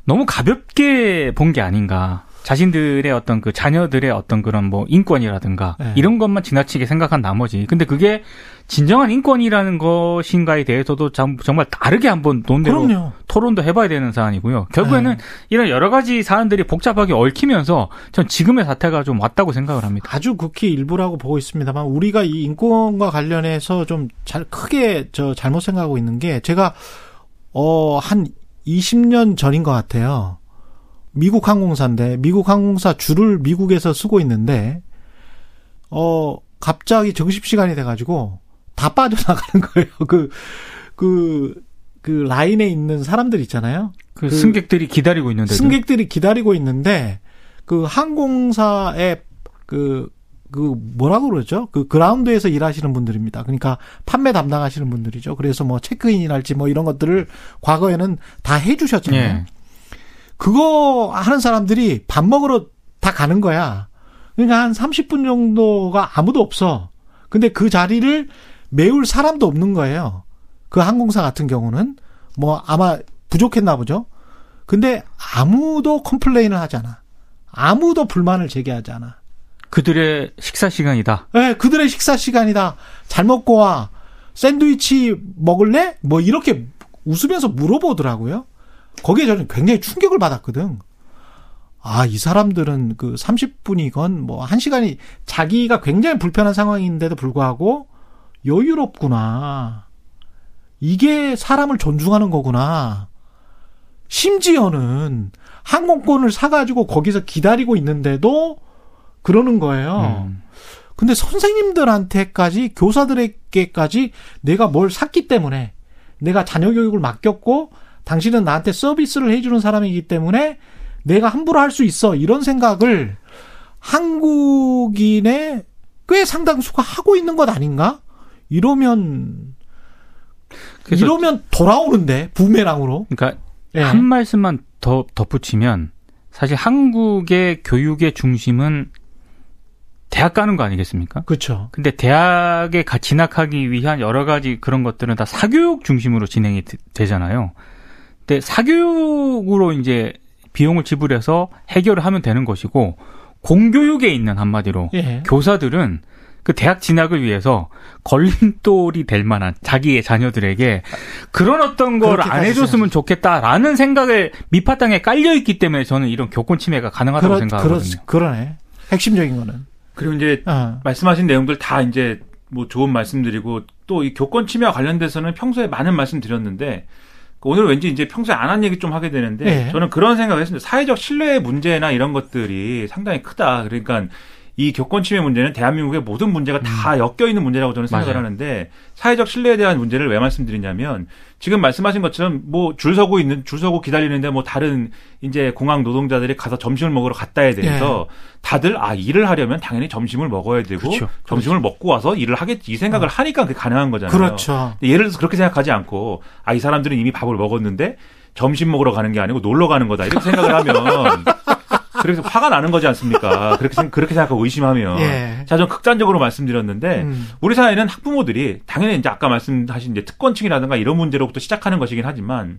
너무 가볍게 본 게 아닌가. 자신들의 어떤 그 자녀들의 어떤 그런 뭐 인권이라든가 네. 이런 것만 지나치게 생각한 나머지 근데 그게 진정한 인권이라는 것인가에 대해서도 정말 다르게 한번 논대로 그럼요. 토론도 해봐야 되는 사안이고요. 결국에는 네. 이런 여러 가지 사안들이 복잡하게 얽히면서 전 지금의 사태가 좀 왔다고 생각을 합니다. 아주 극히 일부라고 보고 있습니다만 우리가 이 인권과 관련해서 좀 잘 크게 저 잘못 생각하고 있는 게 제가 어한 20년 전인 것 같아요. 미국 항공사인데 미국 항공사 줄을 미국에서 쓰고 있는데 어 갑자기 정식 시간이 돼가지고 다 *laughs* 빠져나가는 거예요. 그 그, 그 라인에 있는 사람들 있잖아요. 그, 그 승객들이 기다리고 있는데 승객들이 기다리고 있는데 그 항공사의 그, 그 뭐라고 그러죠? 그 그라운드에서 일하시는 분들입니다. 그러니까 판매 담당하시는 분들이죠. 그래서 뭐 체크인이랄지 뭐 이런 것들을 과거에는 다 해주셨잖아요. 예. 그거 하는 사람들이 밥 먹으러 다 가는 거야. 그러니까 한 30분 정도가 아무도 없어. 근데 그 자리를 메울 사람도 없는 거예요. 그 항공사 같은 경우는 뭐 아마 부족했나 보죠. 근데 아무도 complain을 안 하잖아. 아무도 불만을 제기 안 하잖아. 그들의 식사 시간이다. 네, 그들의 식사 시간이다. 잘 먹고 와. 샌드위치 먹을래? 뭐 이렇게 웃으면서 물어보더라고요. 거기에 저는 굉장히 충격을 받았거든. 아, 이 사람들은 그 30분이건 뭐 1시간이 자기가 굉장히 불편한 상황인데도 불구하고 여유롭구나. 이게 사람을 존중하는 거구나. 심지어는 항공권을 사가지고 거기서 기다리고 있는데도 그러는 거예요. 음. 근데 선생님들한테까지 교사들에게까지 내가 뭘 샀기 때문에 내가 자녀 교육을 맡겼고 당신은 나한테 서비스를 해주는 사람이기 때문에 내가 함부로 할 수 있어 이런 생각을 한국인의 꽤 상당수가 하고 있는 것 아닌가? 이러면 이러면 돌아오는데 부메랑으로. 그러니까 예. 한 말씀만 더 덧붙이면 사실 한국의 교육의 중심은 대학 가는 거 아니겠습니까? 그렇죠. 근데 대학에 가 진학하기 위한 여러 가지 그런 것들은 다 사교육 중심으로 진행이 되- 되잖아요. 근데 사교육으로 이제 비용을 지불해서 해결을 하면 되는 것이고 공교육에 있는 한마디로 예. 교사들은 그 대학 진학을 위해서 걸림돌이 될 만한 자기의 자녀들에게 그런 어떤 걸 안 해줬으면 좋겠다라는 생각에 밑바탕에 깔려 있기 때문에 저는 이런 교권 침해가 가능하다고 생각하거든요. 그러네. 핵심적인 거는. 그리고 이제 어. 말씀하신 내용들 다 이제 뭐 좋은 말씀드리고 또 이 교권 침해와 관련돼서는 평소에 많은 말씀 드렸는데 오늘 왠지 이제 평소에 안 한 얘기 좀 하게 되는데 네. 저는 그런 생각을 했습니다. 사회적 신뢰의 문제나 이런 것들이 상당히 크다. 그러니까 이 교권 침해 문제는 대한민국의 모든 문제가 다 엮여 있는 문제라고 저는 생각을 음. 맞아요. 하는데 사회적 신뢰에 대한 문제를 왜 말씀드리냐면 지금 말씀하신 것처럼 뭐 줄 서고 있는 줄 서고 기다리는데 뭐 다른 이제 공항 노동자들이 가서 점심을 먹으러 갔다에 대해서 다들 아 일을 하려면 당연히 점심을 먹어야 되고 그렇죠. 점심을 먹고 와서 일을 하겠지 이 생각을 하니까 그게 가능한 거잖아요. 그렇죠. 예를 들어서 그렇게 생각하지 않고 아 이 사람들은 이미 밥을 먹었는데 점심 먹으러 가는 게 아니고 놀러 가는 거다 이렇게 생각을 하면 *laughs* 그래서 화가 나는 거지 않습니까? 그렇게 생- 그렇게 생각하고 의심하면 예. 자, 좀 극단적으로 말씀드렸는데 음. 우리 사회는 학부모들이 당연히 이제 아까 말씀하신 이제 특권층이라든가 이런 문제로부터 시작하는 것이긴 하지만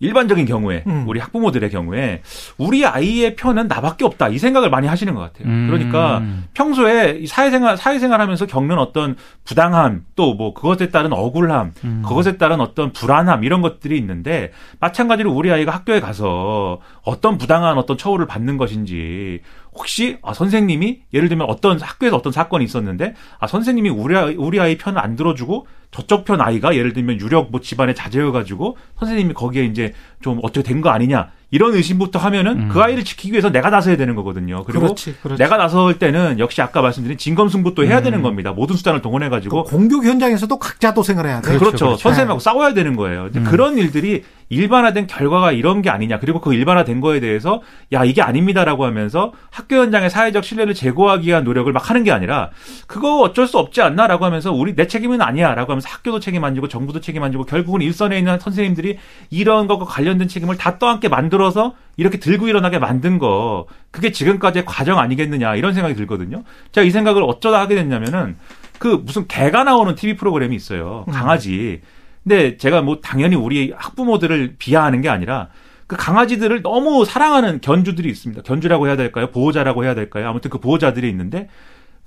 일반적인 경우에 음. 우리 학부모들의 경우에 우리 아이의 편은 나밖에 없다 이 생각을 많이 하시는 것 같아요. 음. 그러니까 평소에 이 사회생활 사회생활하면서 겪는 어떤 부당함 또 뭐 그것에 따른 억울함 음. 그것에 따른 어떤 불안함 이런 것들이 있는데 마찬가지로 우리 아이가 학교에 가서 어떤 부당한 어떤 처우를 받는 것인지 혹시 아 선생님이 예를 들면 어떤 학교에서 어떤 사건이 있었는데 아 선생님이 우리 아이, 우리 아이 편을 안 들어주고 저쪽 편 아이가 예를 들면 유력 뭐 집안에 자제여 가지고 선생님이 거기에 이제 좀 어떻게 된 거 아니냐 이런 의심부터 하면은 음. 그 아이를 지키기 위해서 내가 나서야 되는 거거든요. 그리고 그렇지, 그렇지. 내가 나설 때는 역시 아까 말씀드린 진검승부도 해야 음. 되는 겁니다. 모든 수단을 동원해 가지고 그 공교 현장에서도 각자 도생을 해야 돼. 그렇죠. 그렇죠, 그렇죠. 선생님하고 싸워야 되는 거예요. 음. 그런 일들이 일반화된 결과가 이런 게 아니냐. 그리고 그 일반화된 거에 대해서 야 이게 아닙니다라고 하면서 학교 현장의 사회적 신뢰를 제고하기 위한 노력을 막 하는 게 아니라 그거 어쩔 수 없지 않나라고 하면서 우리 내 책임은 아니야라고 하면서 학교도 책임 안 지고 정부도 책임 안 지고 결국은 일선에 있는 선생님들이 이런 것과 관련 된 책임을 다 떠안게 만들어서 이렇게 들고 일어나게 만든 거 그게 지금까지의 과정 아니겠느냐 이런 생각이 들거든요. 제가 이 생각을 어쩌다 하게 됐냐면은 그 무슨 개가 나오는 TV 프로그램이 있어요. 음. 강아지. 근데 제가 뭐 당연히 우리 학부모들을 비하하는 게 아니라 그 강아지들을 너무 사랑하는 견주들이 있습니다. 견주라고 해야 될까요? 보호자라고 해야 될까요? 아무튼 그 보호자들이 있는데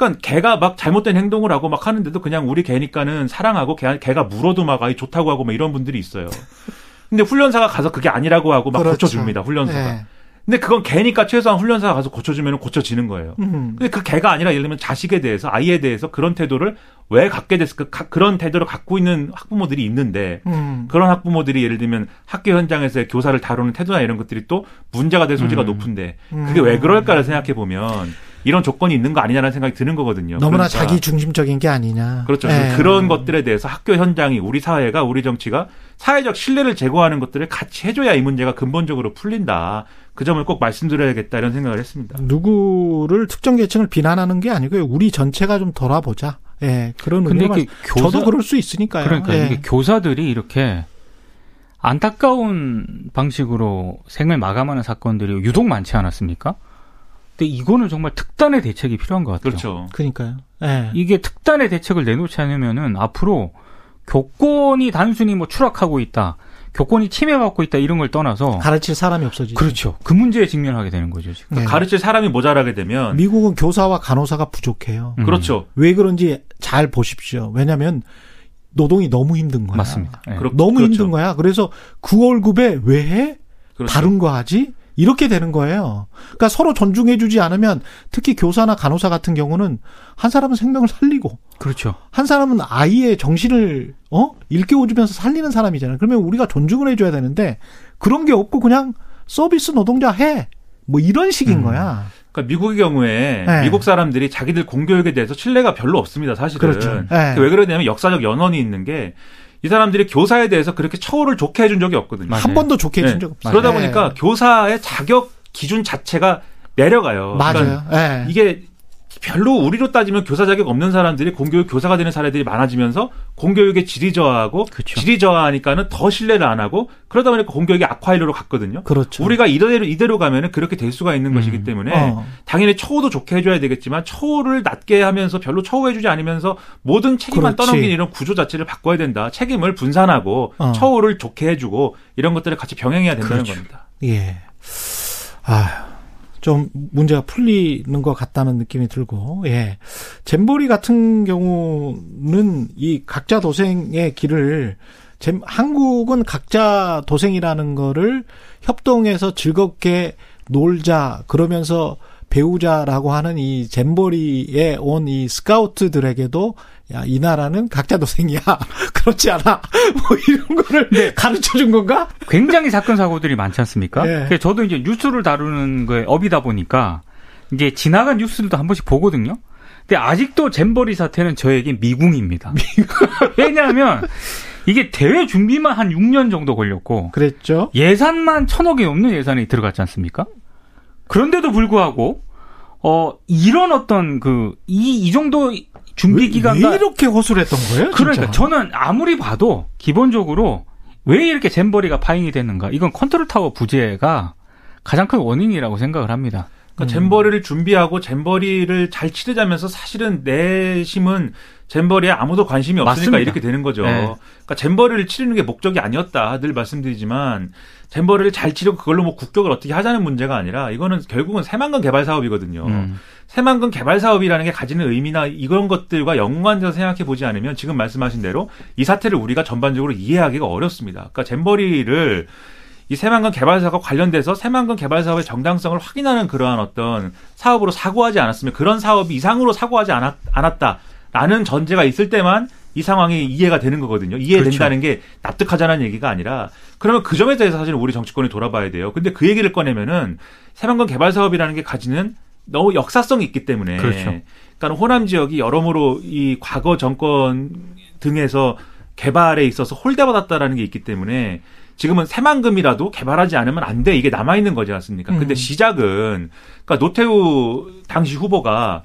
그러니까 개가 막 잘못된 행동을 하고 막 하는데도 그냥 우리 개니까는 사랑하고 개, 개가 물어도 막 아이 좋다고 하고 막 이런 분들이 있어요. *laughs* 근데 훈련사가 가서 그게 아니라고 하고 막 그렇죠. 고쳐줍니다. 훈련사가. 예. 근데 그건 개니까 최소한 훈련사가 가서 고쳐주면 고쳐지는 거예요. 음. 근데 그 개가 아니라 예를 들면 자식에 대해서 아이에 대해서 그런 태도를 왜 갖게 됐을까? 가- 그런 태도를 갖고 있는 학부모들이 있는데 음. 그런 학부모들이 예를 들면 학교 현장에서의 교사를 다루는 태도나 이런 것들이 또 문제가 될 소지가 음. 높은데 음. 그게 왜 그럴까를 생각해 보면 이런 조건이 있는 거 아니냐는 생각이 드는 거거든요. 너무나 그러니까 자기 중심적인 게 아니냐. 그렇죠. 예. 그런 것들에 대해서 학교 현장이 우리 사회가 우리 정치가 사회적 신뢰를 제고하는 것들을 같이 해줘야 이 문제가 근본적으로 풀린다. 그 점을 꼭 말씀드려야겠다 이런 생각을 했습니다. 누구를 특정 계층을 비난하는 게 아니고요. 우리 전체가 좀 돌아보자. 예. 그런 근데 이게 말- 교사 저도 그럴 수 있으니까요. 그러니까 예. 이게 교사들이 이렇게 안타까운 방식으로 생을 마감하는 사건들이 유독 많지 않았습니까? 근데 이거는 정말 특단의 대책이 필요한 것 같아요. 그렇죠. 그러니까요. 예. 이게 특단의 대책을 내놓지 않으면은 앞으로 교권이 단순히 뭐 추락하고 있다, 교권이 침해받고 있다 이런 걸 떠나서 가르칠 사람이 없어지죠. 그렇죠. 그 문제에 직면하게 되는 거죠 지금. 예. 가르칠 사람이 모자라게 되면 미국은 교사와 간호사가 부족해요. 음. 그렇죠. 왜 그런지 잘 보십시오. 왜냐하면 노동이 너무 힘든 거야. 맞습니다. 예. 그렇- 너무 그렇죠. 힘든 거야. 그래서 9월급에 왜 해? 그렇죠. 다른 거 하지? 이렇게 되는 거예요. 그러니까 서로 존중해주지 않으면 특히 교사나 간호사 같은 경우는 한 사람은 생명을 살리고 그렇죠. 한 사람은 아이의 정신을 어 일깨워주면서 살리는 사람이잖아요. 그러면 우리가 존중을 해줘야 되는데 그런 게 없고 그냥 서비스 노동자 해. 뭐 이런 식인 음. 거야. 그러니까 미국의 경우에 네. 미국 사람들이 자기들 공교육에 대해서 신뢰가 별로 없습니다. 사실은. 그렇죠. 네. 왜 그러냐면 역사적 연원이 있는 게 이 사람들이 교사에 대해서 그렇게 처우를 좋게 해준 적이 없거든요. 맞아요. 한 번도 좋게 해준 네. 적 없어요. 그러다 네. 보니까 교사의 자격 기준 자체가 내려가요. 그러니까 맞아요. 예. 이게 별로 우리로 따지면 교사 자격 없는 사람들이 공교육 교사가 되는 사례들이 많아지면서 공교육의 질이 저하하고 그렇죠. 질이 저하니까는 더 신뢰를 안 하고 그러다 보니까 공교육이 악화일로로 갔거든요. 그렇죠. 우리가 이대로 이대로 가면은 그렇게 될 수가 있는 음. 것이기 때문에 어. 당연히 처우도 좋게 해줘야 되겠지만 처우를 낮게 하면서 별로 처우해주지 않으면서 모든 책임만 그렇지. 떠넘기는 이런 구조 자체를 바꿔야 된다. 책임을 분산하고 어. 처우를 좋게 해주고 이런 것들을 같이 병행해야 된다는 그렇죠. 겁니다. 예. 아, 좀 문제가 풀리는 것 같다는 느낌이 들고, 예. 잼버리 같은 경우는 이 각자 도생의 길을, 잼, 한국은 각자 도생이라는 거를 협동해서 즐겁게 놀자, 그러면서 배우자라고 하는 이 잼버리에 온 이 스카우트들에게도 야, 이 나라는 각자 도생이야. *laughs* 그렇지 않아. *laughs* 뭐 이런 거를 가르쳐 준 건가? 굉장히 사건 사고들이 많지 않습니까? 예. 그래서 저도 이제 뉴스를 다루는 거에 업이다 보니까 이제 지나간 뉴스들도 한 번씩 보거든요. 근데 아직도 잼버리 사태는 저에게 미궁입니다. *laughs* 왜냐하면 이게 대회 준비만 한 6년 정도 걸렸고 그랬죠. 예산만 천억이 넘는 예산이 들어갔지 않습니까? 그런데도 불구하고 어 이런 어떤 그 이 이 정도 준비 왜, 기간과 왜 이렇게 허술했던 거예요? 그러니까 진짜? 저는 아무리 봐도 기본적으로 왜 이렇게 잼버리가 파행이 됐는가? 이건 컨트롤 타워 부재가 가장 큰 원인이라고 생각을 합니다. 그러니까 음. 잼버리를 준비하고 잼버리를 잘 치르자면서 사실은 내심은 잼버리에 아무도 관심이 없으니까 맞습니다. 이렇게 되는 거죠. 네. 그러니까 잼버리를 치르는 게 목적이 아니었다 늘 말씀드리지만 잼버리를 잘 치르고 그걸로 뭐 국격을 어떻게 하자는 문제가 아니라 이거는 결국은 새만금 개발 사업이거든요. 음. 새만금 개발 사업이라는 게 가지는 의미나 이런 것들과 연관돼서 생각해 보지 않으면 지금 말씀하신 대로 이 사태를 우리가 전반적으로 이해하기가 어렵습니다. 그러니까 잼버리를 이 새만금 개발 사업과 관련돼서 새만금 개발 사업의 정당성을 확인하는 그러한 어떤 사업으로 사고하지 않았으면 그런 사업이 이상으로 사고하지 않았, 않았다 라는 전제가 있을 때만 이 상황이 이해가 되는 거거든요. 이해된다는 게 납득하자는 얘기가 아니라 그러면 그 점에 대해서 사실 우리 정치권이 돌아봐야 돼요. 근데 그 얘기를 꺼내면은 새만금 개발 사업이라는 게 가지는 너무 역사성이 있기 때문에 그렇죠. 그러니까 호남 지역이 여러모로 이 과거 정권 등에서 개발에 있어서 홀대받았다라는 게 있기 때문에 지금은 새만금이라도 개발하지 않으면 안 돼. 이게 남아 있는 거지 않습니까? 근데 음. 시작은, 그러니까 노태우 당시 후보가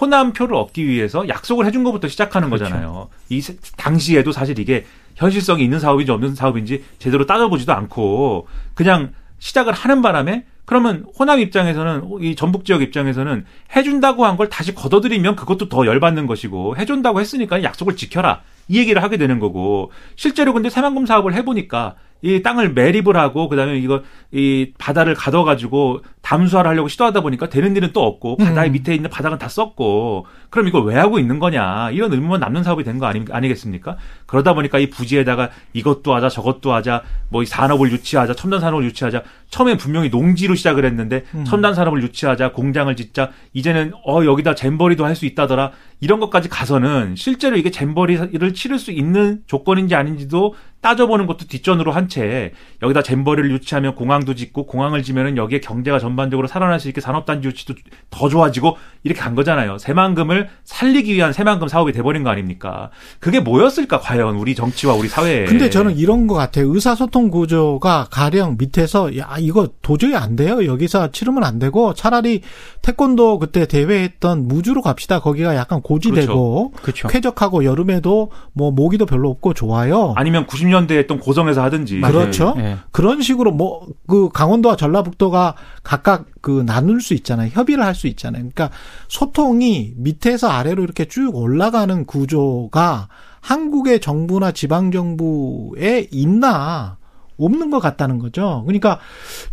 호남 표를 얻기 위해서 약속을 해준 것부터 시작하는 그렇죠. 거잖아요. 이 세- 당시에도 사실 이게 현실성이 있는 사업인지 없는 사업인지 제대로 따져보지도 않고 그냥 시작을 하는 바람에 그러면 호남 입장에서는 이 전북 지역 입장에서는 해준다고 한 걸 다시 걷어들이면 그것도 더 열받는 것이고 해준다고 했으니까 약속을 지켜라 이 얘기를 하게 되는 거고 실제로 근데 새만금 사업을 해보니까 이 땅을 매립을 하고 그다음에 이거 이 바다를 가둬 가지고 담수화를 하려고 시도하다 보니까 되는 일은 또 없고 바다의 음. 밑에 있는 바닥은 다 썼고 그럼 이걸 왜 하고 있는 거냐 이런 의문만 남는 사업이 된 거 아니, 아니겠습니까? 그러다 보니까 이 부지에다가 이것도 하자 저것도 하자 뭐 이 산업을 유치하자 첨단 산업을 유치하자 처음엔 분명히 농지로 시작을 했는데 음. 첨단 산업을 유치하자 공장을 짓자 이제는 어 여기다 잼버리도 할 수 있다더라 이런 것까지 가서는 실제로 이게 잼버리를 치를 수 있는 조건인지 아닌지도 따져보는 것도 뒷전으로 한 채 여기다 잼버리를 유치하면 공항도 짓고 공항을 지면은 여기에 경제가 전반적으로 살아날 수 있게 산업단지 유치도 더 좋아지고 이렇게 간 거잖아요. 새만금을 살리기 위한 새만금 사업이 돼버린 거 아닙니까? 그게 뭐였을까 과연 우리 정치와 우리 사회에. 근데 저는 이런 것 같아요. 의사소통 구조가 가령 밑에서 야 이거 도저히 안 돼요. 여기서 치르면 안 되고 차라리 태권도 그때 대회했던 무주로 갑시다. 거기가 약간 고지되고 그렇죠. 쾌적하고 여름에도 뭐 모기도 별로 없고 좋아요. 아니면 90년 대에 했던 고성에서 하든지. 그렇죠. 예. 그런 식으로 뭐 그 강원도와 전라북도가 각각 그 나눌 수 있잖아요. 협의를 할 수 있잖아요. 그러니까 소통이 밑에서 아래로 이렇게 쭉 올라가는 구조가 한국의 정부나 지방 정부에 있나 없는 것 같다는 거죠. 그러니까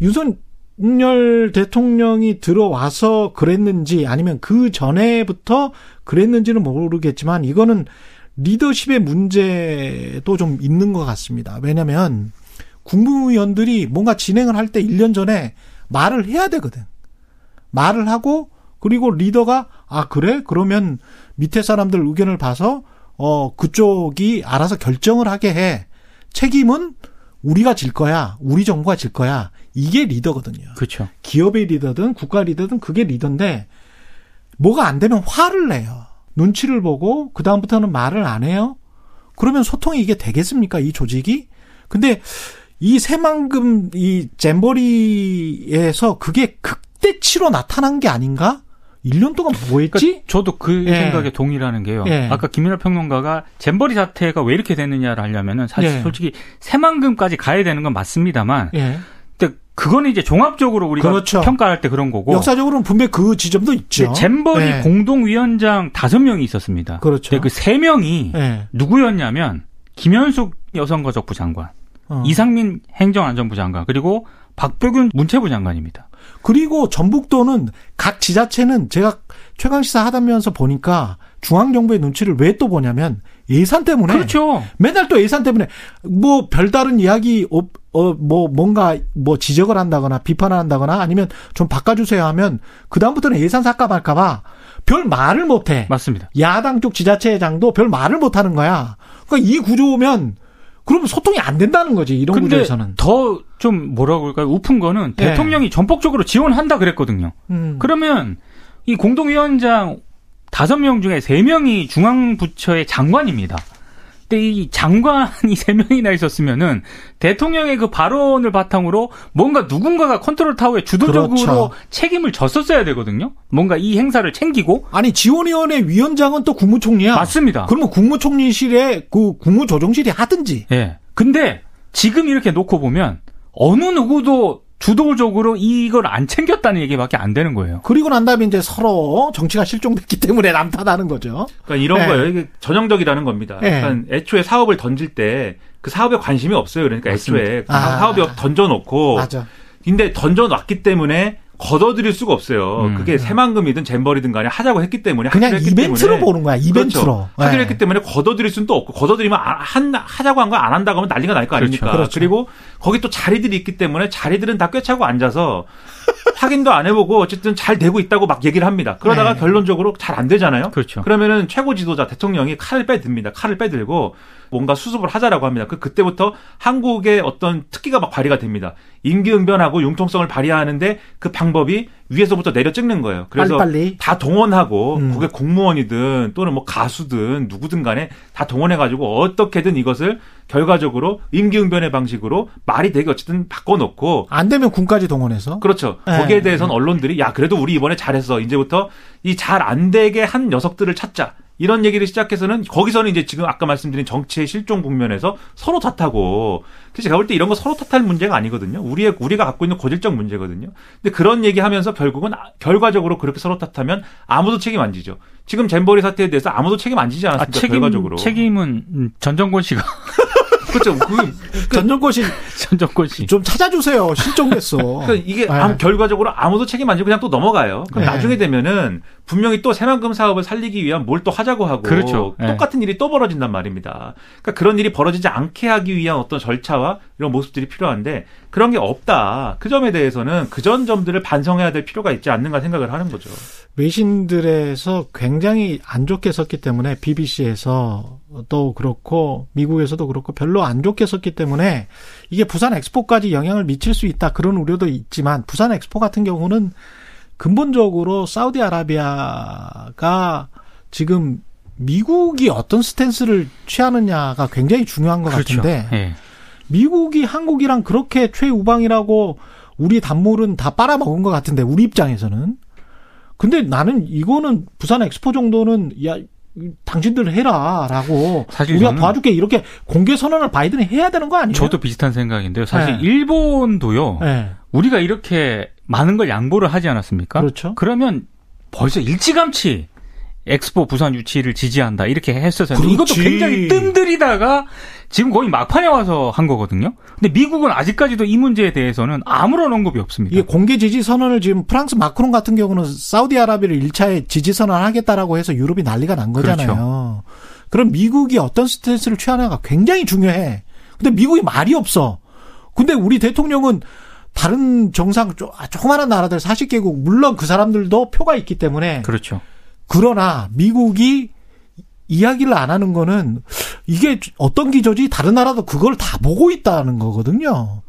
윤석열 대통령이 들어와서 그랬는지 아니면 그 전에부터 그랬는지는 모르겠지만 이거는 리더십의 문제도 좀 있는 것 같습니다. 왜냐하면 국무위원들이 뭔가 진행을 할때 1년 전에 말을 해야 되거든. 말을 하고 그리고 리더가 아 그래? 그러면 밑에 사람들 의견을 봐서 어 그쪽이 알아서 결정을 하게 해. 책임은 우리가 질 거야. 우리 정부가 질 거야. 이게 리더거든요. 그렇죠. 기업의 리더든 국가 리더든 그게 리더인데 뭐가 안 되면 화를 내요. 눈치를 보고 그 다음부터는 말을 안 해요. 그러면 소통이 이게 되겠습니까? 이 조직이? 근데 이 새만금 이 잼버리에서 그게 극대치로 나타난 게 아닌가? 1년 동안 뭐 했지? 그러니까 저도 그 예. 생각에 동의를 하는 게요. 예. 아까 김민하 평론가가 잼버리 사태가 왜 이렇게 됐느냐를 하려면은 사실 예. 솔직히 새만금까지 가야 되는 건 맞습니다만 예. 그거는 이제 종합적으로 우리가 그렇죠. 평가할 때 그런 거고 역사적으로는 분명 그 지점도 있죠. 잼버리 예. 공동위원장 다섯 명이 있었습니다. 그렇죠. 근데 그세 명이 예. 누구였냐면 김현숙 여성가족부 장관, 어. 이상민 행정안전부 장관, 그리고 박병균 문체부 장관입니다. 그리고 전북도는 각 지자체는 제가 최강시사 하다면서 보니까 중앙정부의 눈치를 왜 또 보냐면 예산 때문에 그렇죠. 맨날 또 예산 때문에 뭐 별다른 이야기 어, 어, 뭐 뭔가 뭐 지적을 한다거나 비판을 한다거나 아니면 좀 바꿔주세요 하면 그 다음부터는 예산 삭감 할까봐 별 말을 못해. 맞습니다. 야당 쪽 지자체장도 별 말을 못하는 거야. 그러니까 이 구조면 그러면 소통이 안 된다는 거지 이런 구조에서는. 더 좀 뭐라고 할까요? 우픈 거는 예. 대통령이 전폭적으로 지원한다 그랬거든요. 음. 그러면 이 공동위원장 다섯 명 중에 세 명이 중앙부처의 장관입니다. 근데 이 장관이 *laughs* 세 명이나 있었으면은 대통령의 그 발언을 바탕으로 뭔가 누군가가 컨트롤 타워에 주도적으로 그렇죠. 책임을 졌었어야 되거든요. 뭔가 이 행사를 챙기고 아니 지원위원회 위원장은 또 국무총리야. 맞습니다. 그러면 국무총리실에 그 국무조정실이 하든지. 예. 근데 지금 이렇게 놓고 보면 어느 누구도 주도적으로 이걸 안 챙겼다는 얘기밖에 안 되는 거예요. 그리고 난 다음에 이제 서로 정치가 실종됐기 때문에 남탓하는 거죠. 그러니까 이런 네. 거예요. 이게 전형적이라는 겁니다. 네. 그러니까 애초에 사업을 던질 때 그 사업에 관심이 없어요. 그러니까 애초에 그 아. 사업에 던져놓고 맞아. 근데 던져놨기 때문에 걷어들일 수가 없어요. 음. 그게 새만금이든 잼버리든 간에 하자고 했기 때문에 그냥 했기 이벤트로 때문에 보는 거야. 이벤트로. 그렇죠. 하기로 예. 했기 때문에 걷어들일 수는 또 없고 걷어들이면 안- 한 하자고 한 거 안 한다고 하면 난리가 날거 그렇죠. 아닙니까? 그렇죠. 리고 거기 또 자리들이 있기 때문에 자리들은 다 꿰차고 앉아서 *laughs* 확인도 안 해보고 어쨌든 잘 되고 있다고 막 얘기를 합니다. 그러다가 네. 결론적으로 잘 안 되잖아요. 그렇죠. 그러면은 최고 지도자 대통령이 칼을 빼듭니다. 칼을 빼들고 뭔가 수습을 하자라고 합니다. 그 그때부터 한국의 어떤 특기가 막 발휘가 됩니다. 임기응변하고 융통성을 발휘하는데 그 방법이 위에서부터 내려 찍는 거예요. 그래서 빨리빨리. 다 동원하고 음. 그게 공무원이든 또는 뭐 가수든 누구든 간에 다 동원해 가지고 어떻게든 이것을 결과적으로 임기응변의 방식으로 말이 되게 어쨌든 바꿔놓고 안 되면 군까지 동원해서. 그렇죠. 네. 거기에 대해서는 언론들이 야 그래도 우리 이번에 잘했어. 이제부터 이 잘 안 되게 한 녀석들을 찾자. 이런 얘기를 시작해서는 거기서는 이제 지금 아까 말씀드린 정치의 실종 국면에서 서로 탓하고 그래서 제가 볼 때 이런 거 서로 탓할 문제가 아니거든요. 우리의 우리가 갖고 있는 고질적 문제거든요. 근데 그런 얘기하면서 결국은 아- 결과적으로 그렇게 서로 탓하면 아무도 책임 안 지죠. 지금 잼버리 사태에 대해서 아무도 책임 안 지지 아, 않았습니까? 책임, 결과적으로. 책임은 음, 전 정권 씨가 *laughs* 그렇죠. 그, 전정고시 전 정권 씨. 좀 찾아주세요. 실종됐어. 그러니까 이게 네. 결과적으로 아무도 책임 안 지고 그냥 또 넘어가요. 그럼 네. 나중에 되면은 분명히 또 새만금 사업을 살리기 위한 뭘 또 하자고 하고 그렇죠. 네. 똑같은 일이 또 벌어진단 말입니다. 그러니까 그런 일이 벌어지지 않게 하기 위한 어떤 절차와 이런 모습들이 필요한데 그런 게 없다. 그 점에 대해서는 그전 점들을 반성해야 될 필요가 있지 않는가 생각을 하는 거죠. 외신들에서 굉장히 안 좋게 썼기 때문에 BBC에서 또 그렇고 미국에서도 그렇고 별로 안 좋게 썼기 때문에 이게 부산 엑스포까지 영향을 미칠 수 있다 그런 우려도 있지만 부산 엑스포 같은 경우는 근본적으로 사우디아라비아가 지금 미국이 어떤 스탠스를 취하느냐가 굉장히 중요한 것 같은데 예. 미국이 한국이랑 그렇게 최우방이라고 우리 단물은 다 빨아먹은 것 같은데 우리 입장에서는 근데 나는 이거는 부산 엑스포 정도는 야 당신들 해라라고 우리가 도와줄게 이렇게 공개 선언을 바이든이 해야 되는 거 아니에요? 저도 비슷한 생각인데요. 사실 네. 일본도요. 네, 우리가 이렇게 많은 걸 양보를 하지 않았습니까? 그렇죠. 그러면 벌써 일찌감치 엑스포 부산 유치를 지지한다 이렇게 했었어요. 그렇지. 이것도 굉장히 뜸들이다가 지금 거의 막판에 와서 한 거거든요. 근데 미국은 아직까지도 이 문제에 대해서는 아무런 언급이 없습니다. 이게 공개 지지 선언을 지금 프랑스 마크롱 같은 경우는 사우디아라비아를 1차에 지지 선언하겠다라고 해서 유럽이 난리가 난 거잖아요. 그렇죠. 그럼 미국이 어떤 스탠스를 취하느냐가 굉장히 중요해. 근데 미국이 말이 없어. 근데 우리 대통령은 다른 정상 조- 아, 조그마한 나라들 40개국 물론 그 사람들도 표가 있기 때문에 그렇죠. 그러나 미국이 이야기를 안 하는 거는 이게 어떤 기조지 다른 나라도 그걸 다 보고 있다는 거거든요.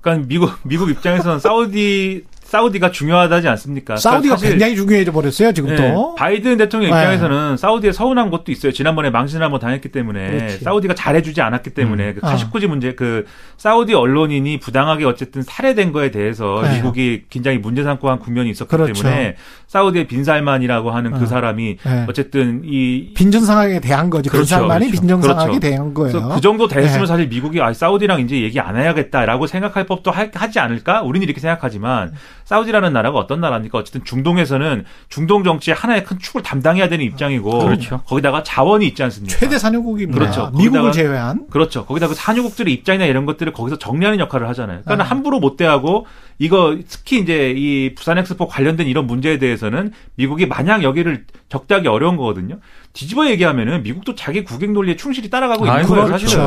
그러니까 미국 미국 입장에서는 사우디 사우디가 중요하다지 않습니까? 그러니까 사우디가 사실 굉장히 중요해져 버렸어요 지금 네, 또. 바이든 대통령 네. 입장에서는 사우디에 서운한 것도 있어요. 지난번에 망신을 한번 당했기 때문에 그렇지. 사우디가 잘해주지 않았기 때문에 그 아. 카시쿠지 문제 그 사우디 언론인이 부당하게 어쨌든 살해된 거에 대해서 네. 미국이 굉장히 문제 삼고 한 국면이 있었기 그렇죠. 때문에 사우디의 빈살만이라고 하는 어. 그 사람이 네. 어쨌든 이 빈정상하게 대한 거지. 그 그렇죠, 사람만이 그렇죠. 빈정상하게 그렇죠. 대한 거예요. 그래서 그 정도 됐으면 네. 사실 미국이 아, 사우디랑 이제 얘기 안 해야겠다라고 생각할 법도 하, 지 않을까? 우리는 이렇게 생각하지만 사우디라는 나라가 어떤 나라입니까? 어쨌든 중동에서는 중동 정치의 하나의 큰 축을 담당해야 되는 입장이고 그렇죠. 거기다가 자원이 있지 않습니까? 최대 산유국입니다. 그렇죠. 미국을 거기다가- 제외한. 그렇죠. 거기다 그 산유국들의 입장이나 이런 것들을 거기서 정리하는 역할을 하잖아요. 그러니까 아. 함부로 못 대하고 이거 특히 이제 이 부산 엑스포 관련된 이런 문제에 대해서는 미국이 마냥 여기를 적대하기 어려운 거거든요. 뒤집어 얘기하면은 미국도 자기 국익 논리에 충실히 따라가고 있는 거예요, 그렇죠. 사실은.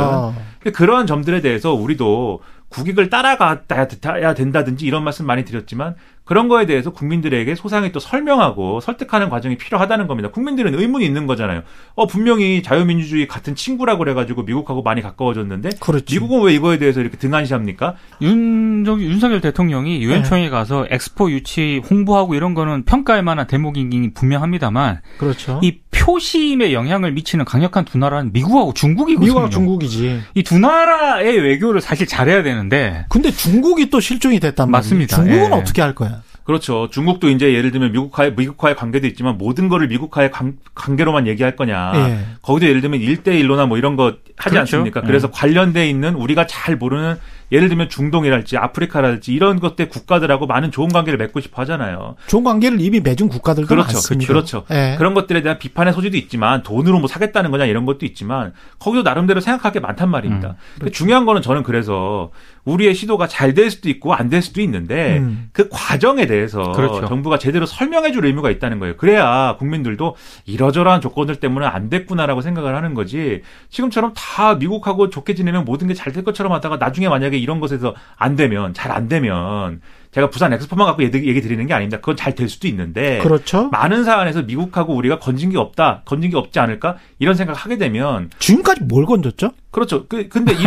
근데 그러한 점들에 대해서 우리도 국익을 따라가야 된다든지 이런 말씀 많이 드렸지만 그런 거에 대해서 국민들에게 소상히 또 설명하고 설득하는 과정이 필요하다는 겁니다. 국민들은 의문이 있는 거잖아요. 어, 분명히 자유민주주의 같은 친구라고 그래가지고 미국하고 많이 가까워졌는데 그렇지. 미국은 왜 이거에 대해서 이렇게 등한시합니까? 윤석, 윤석열 대통령이 네. 유엔총회 가서 엑스포 유치 홍보하고 이런 거는 평가할 만한 대목이긴 분명합니다만 그렇죠. 이 표심에 영향을 미치는 강력한 두 나라는 미국하고 중국이거든요. 미국과 중국이지. 이 두 나라의 외교를 사실 잘해야 되는데 근데 중국이 또 실종이 됐단 말이에요. 맞습니다. 중국은 예. 어떻게 할 거야? 그렇죠. 중국도 이제 예를 들면 미국과의 미국과의 관계도 있지만 모든 거를 미국과의 관, 관계로만 얘기할 거냐. 예. 거기도 예를 들면 1대1로나 뭐 이런 거 하지 그렇죠. 않습니까? 예. 그래서 관련돼 있는 우리가 잘 모르는 예를 들면 중동이랄지 아프리카랄지 이런 것들 국가들하고 많은 좋은 관계를 맺고 싶어 하잖아요. 좋은 관계를 이미 맺은 국가들도 그렇죠. 많습니다. 그렇죠. 예. 그런 것들에 대한 비판의 소지도 있지만 돈으로 뭐 사겠다는 거냐 이런 것도 있지만 거기도 나름대로 생각할 게 많단 말입니다. 음, 근데 중요한 거는 저는 그래서 우리의 시도가 잘 될 수도 있고 안 될 수도 있는데 음. 그 과정에 대해서 그렇죠. 정부가 제대로 설명해 줄 의무가 있다는 거예요. 그래야 국민들도 이러저러한 조건들 때문에 안 됐구나라고 생각을 하는 거지. 지금처럼 다 미국하고 좋게 지내면 모든 게 잘 될 것처럼 하다가 나중에 만약에 이런 것에서 안 되면 잘 안 되면 제가 부산 엑스포만 갖고 얘기 얘기 드리는 게 아닙니다. 그건 잘 될 수도 있는데 그렇죠. 많은 사안에서 미국하고 우리가 건진 게 없다, 건진 게 없지 않을까 이런 생각을 하게 되면 지금까지 뭘 건졌죠? 그렇죠. 그 근데 이,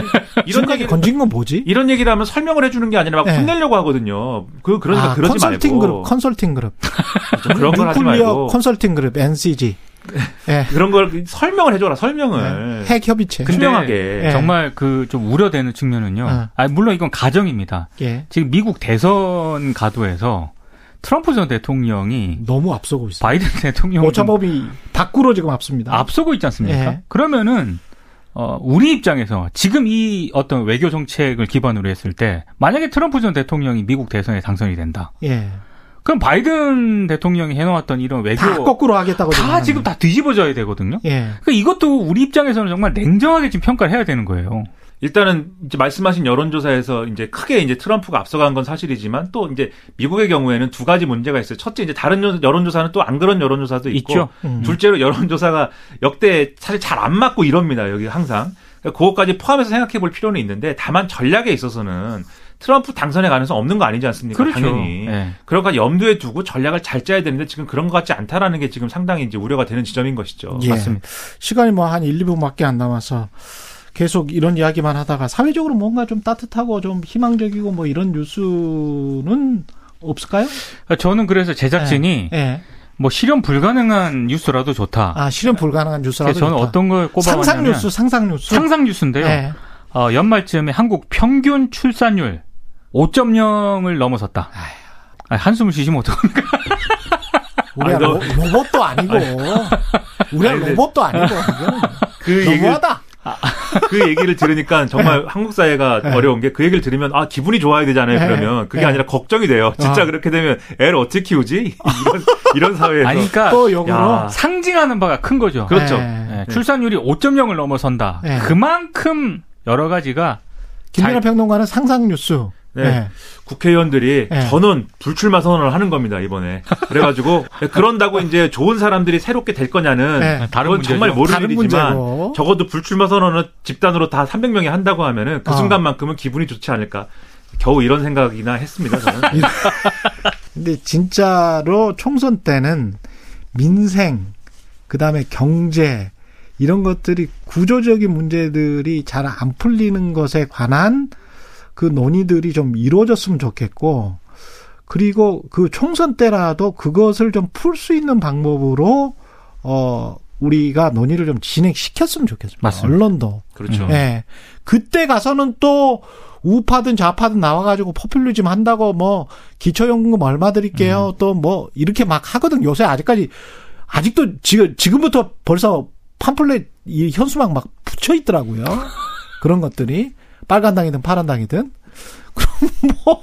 지금까지 얘기 건진 건 뭐지? 이런 얘기를 하면 설명을 해주는 게 아니라 막 네. 혼내려고 하거든요. 그 그러니까 아, 그러지 컨설팅 말고 그룹, 컨설팅 그룹. 좀 그런 걸 하지 말고 컨설팅 그룹, NCG. 예. *laughs* 그런 걸 설명을 해줘라 설명을 핵 협의체. 근데 투명하게 예. 정말 그 좀 우려되는 측면은요. 어. 아 물론 이건 가정입니다. 예. 지금 미국 대선 가도에서 트럼프 전 대통령이 너무 앞서고 있어요. 바이든 *laughs* 대통령 오차범위 밖으로 지금 앞섭니다. 앞서고 있지 않습니까? 예. 그러면은 어, 우리 입장에서 지금 이 어떤 외교 정책을 기반으로 했을 때 만약에 트럼프 전 대통령이 미국 대선에 당선이 된다. 예. 그럼 바이든 대통령이 해놓았던 이런 외교 다 거꾸로 하겠다고 다 지금 다 뒤집어져야 되거든요. 예. 그러니까 이것도 우리 입장에서는 정말 냉정하게 지금 평가를 해야 되는 거예요. 일단은 이제 말씀하신 여론조사에서 이제 크게 이제 트럼프가 앞서간 건 사실이지만 또 이제 미국의 경우에는 두 가지 문제가 있어요. 첫째 이제 다른 여- 여론조사는 또 안 그런 여론조사도 있고 있죠. 음. 둘째로 여론조사가 역대 사실 잘 안 맞고 이럽니다. 여기 항상. 그러니까 그것까지 포함해서 생각해 볼 필요는 있는데 다만 전략에 있어서는 트럼프 당선에 가능성 없는 거 아니지 않습니까? 그렇죠. 당연히. 예. 그러니까 염두에 두고 전략을 잘 짜야 되는데 지금 그런 것 같지 않다라는 게 지금 상당히 이제 우려가 되는 지점인 것이죠. 예. 맞습니다. 시간이 뭐 한 1, 2분밖에 안 남아서 계속 이런 이야기만 하다가 사회적으로 뭔가 좀 따뜻하고 좀 희망적이고 뭐 이런 뉴스는 없을까요? 저는 그래서 제작진이 예. 뭐 실현 불가능한 뉴스라도 좋다. 아, 실현 불가능한 뉴스라도 저는 좋다. 어떤 걸 꼽아봤냐면 상상 뉴스, 상상 뉴스. 상상 뉴스인데요. 예. 어, 연말쯤에 한국 평균 출산율 5.0을 넘어섰다. 아, 한숨을 쉬시면 어떡합니까? 우리가 아니, 너- 로, 로봇도 아니고 우리가 아니, 근데- 로봇도 아니고 그 얘기를 너무하다. 그 얘기를 들으니까 정말 한국 사회가 네. 어려운 게 그 얘기를 들으면 아 기분이 좋아야 되잖아요. 네. 그러면 그게 네. 아니라 걱정이 돼요. 진짜 아. 그렇게 되면 애를 어떻게 키우지? *laughs* 이런 이런 사회에서 아니, 그러니까 또 역으로 야. 상징하는 바가 큰 거죠. 그렇죠. 예. 예, 출산율이 5.0을 넘어선다. 네. 그만큼 여러 가지가 김민아 잘- 평론가는 상상 뉴스. 네. 예. 국회의원들이 예. 저는 불출마 선언을 하는 겁니다 이번에. 그래가지고 *laughs* 그런다고 이제 좋은 사람들이 새롭게 될 거냐는 예. 다른 문제죠. 정말 모르는 일이지만. 적어도 불출마 선언은 집단으로 다 300명이 한다고 하면은 그 어. 순간만큼은 기분이 좋지 않을까. 겨우 이런 생각이나 했습니다 저는. *laughs* 근데 진짜로 총선 때는 민생, 그 다음에 경제, 이런 것들이 구조적인 문제들이 잘 안 풀리는 것에 관한 그 논의들이 좀 이루어졌으면 좋겠고, 그리고 그 총선 때라도 그것을 좀 풀 수 있는 방법으로, 어, 우리가 논의를 좀 진행시켰으면 좋겠습니다. 맞습니다. 언론도. 그렇죠. 예. 그때 가서는 또 우파든 좌파든 나와가지고 포퓰리즘 한다고 뭐 기초연금 얼마 드릴게요. 또뭐 이렇게 막 하거든. 요새 아직까지 아직도 지금 지금부터 벌써 팜플렛 이 현수막 막 붙여 있더라고요. 그런 것들이 빨간 당이든 파란 당이든 그럼 뭐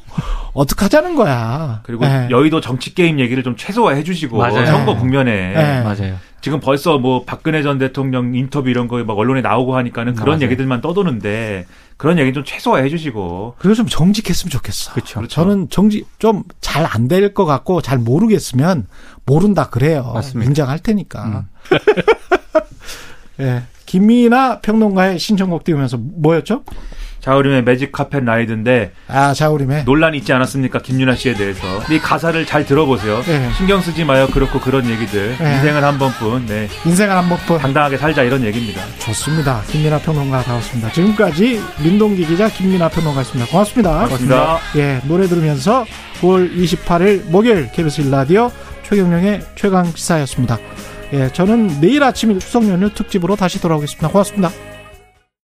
어떡하자는 거야. 그리고 예. 여의도 정치 게임 얘기를 좀 최소화해 주시고 맞아요. 선거 국면에 네. 맞아요. 지금 벌써 뭐 박근혜 전 대통령 인터뷰 이런 거 막 언론에 나오고 하니까는 그런 맞아요. 얘기들만 떠도는데 그런 얘기 좀 최소화해 주시고 그리고 좀 정직했으면 좋겠어. 그렇죠. 저는 정직 좀 잘 안 될 것 같고 잘 모르겠으면 모른다 그래요. 맞습니다. 인정할 테니까. *laughs* 예. 김민하 평론가의 신청곡 띄우면서 뭐였죠? 자우림의 Magic Carpet Ride인데 아, 자우림의 논란이 있지 않았습니까 김윤아 씨에 대해서 이 가사를 잘 들어보세요 네. 신경 쓰지 마요 그렇고 그런 얘기들 네. 인생은 한 번뿐 네 인생을 한 번뿐 당당하게 살자 이런 얘기입니다 좋습니다. 김민하 평론가 나왔습니다. 지금까지 민동기 기자 김미나 평론가였습니다. 고맙습니다. 고맙습니다. 예, 노래 들으면서 9월 28일 목요일 KBS 1라디오 최경령의 최강 시사였습니다. 예, 저는 내일 아침 추석 연휴 특집으로 다시 돌아오겠습니다. 고맙습니다.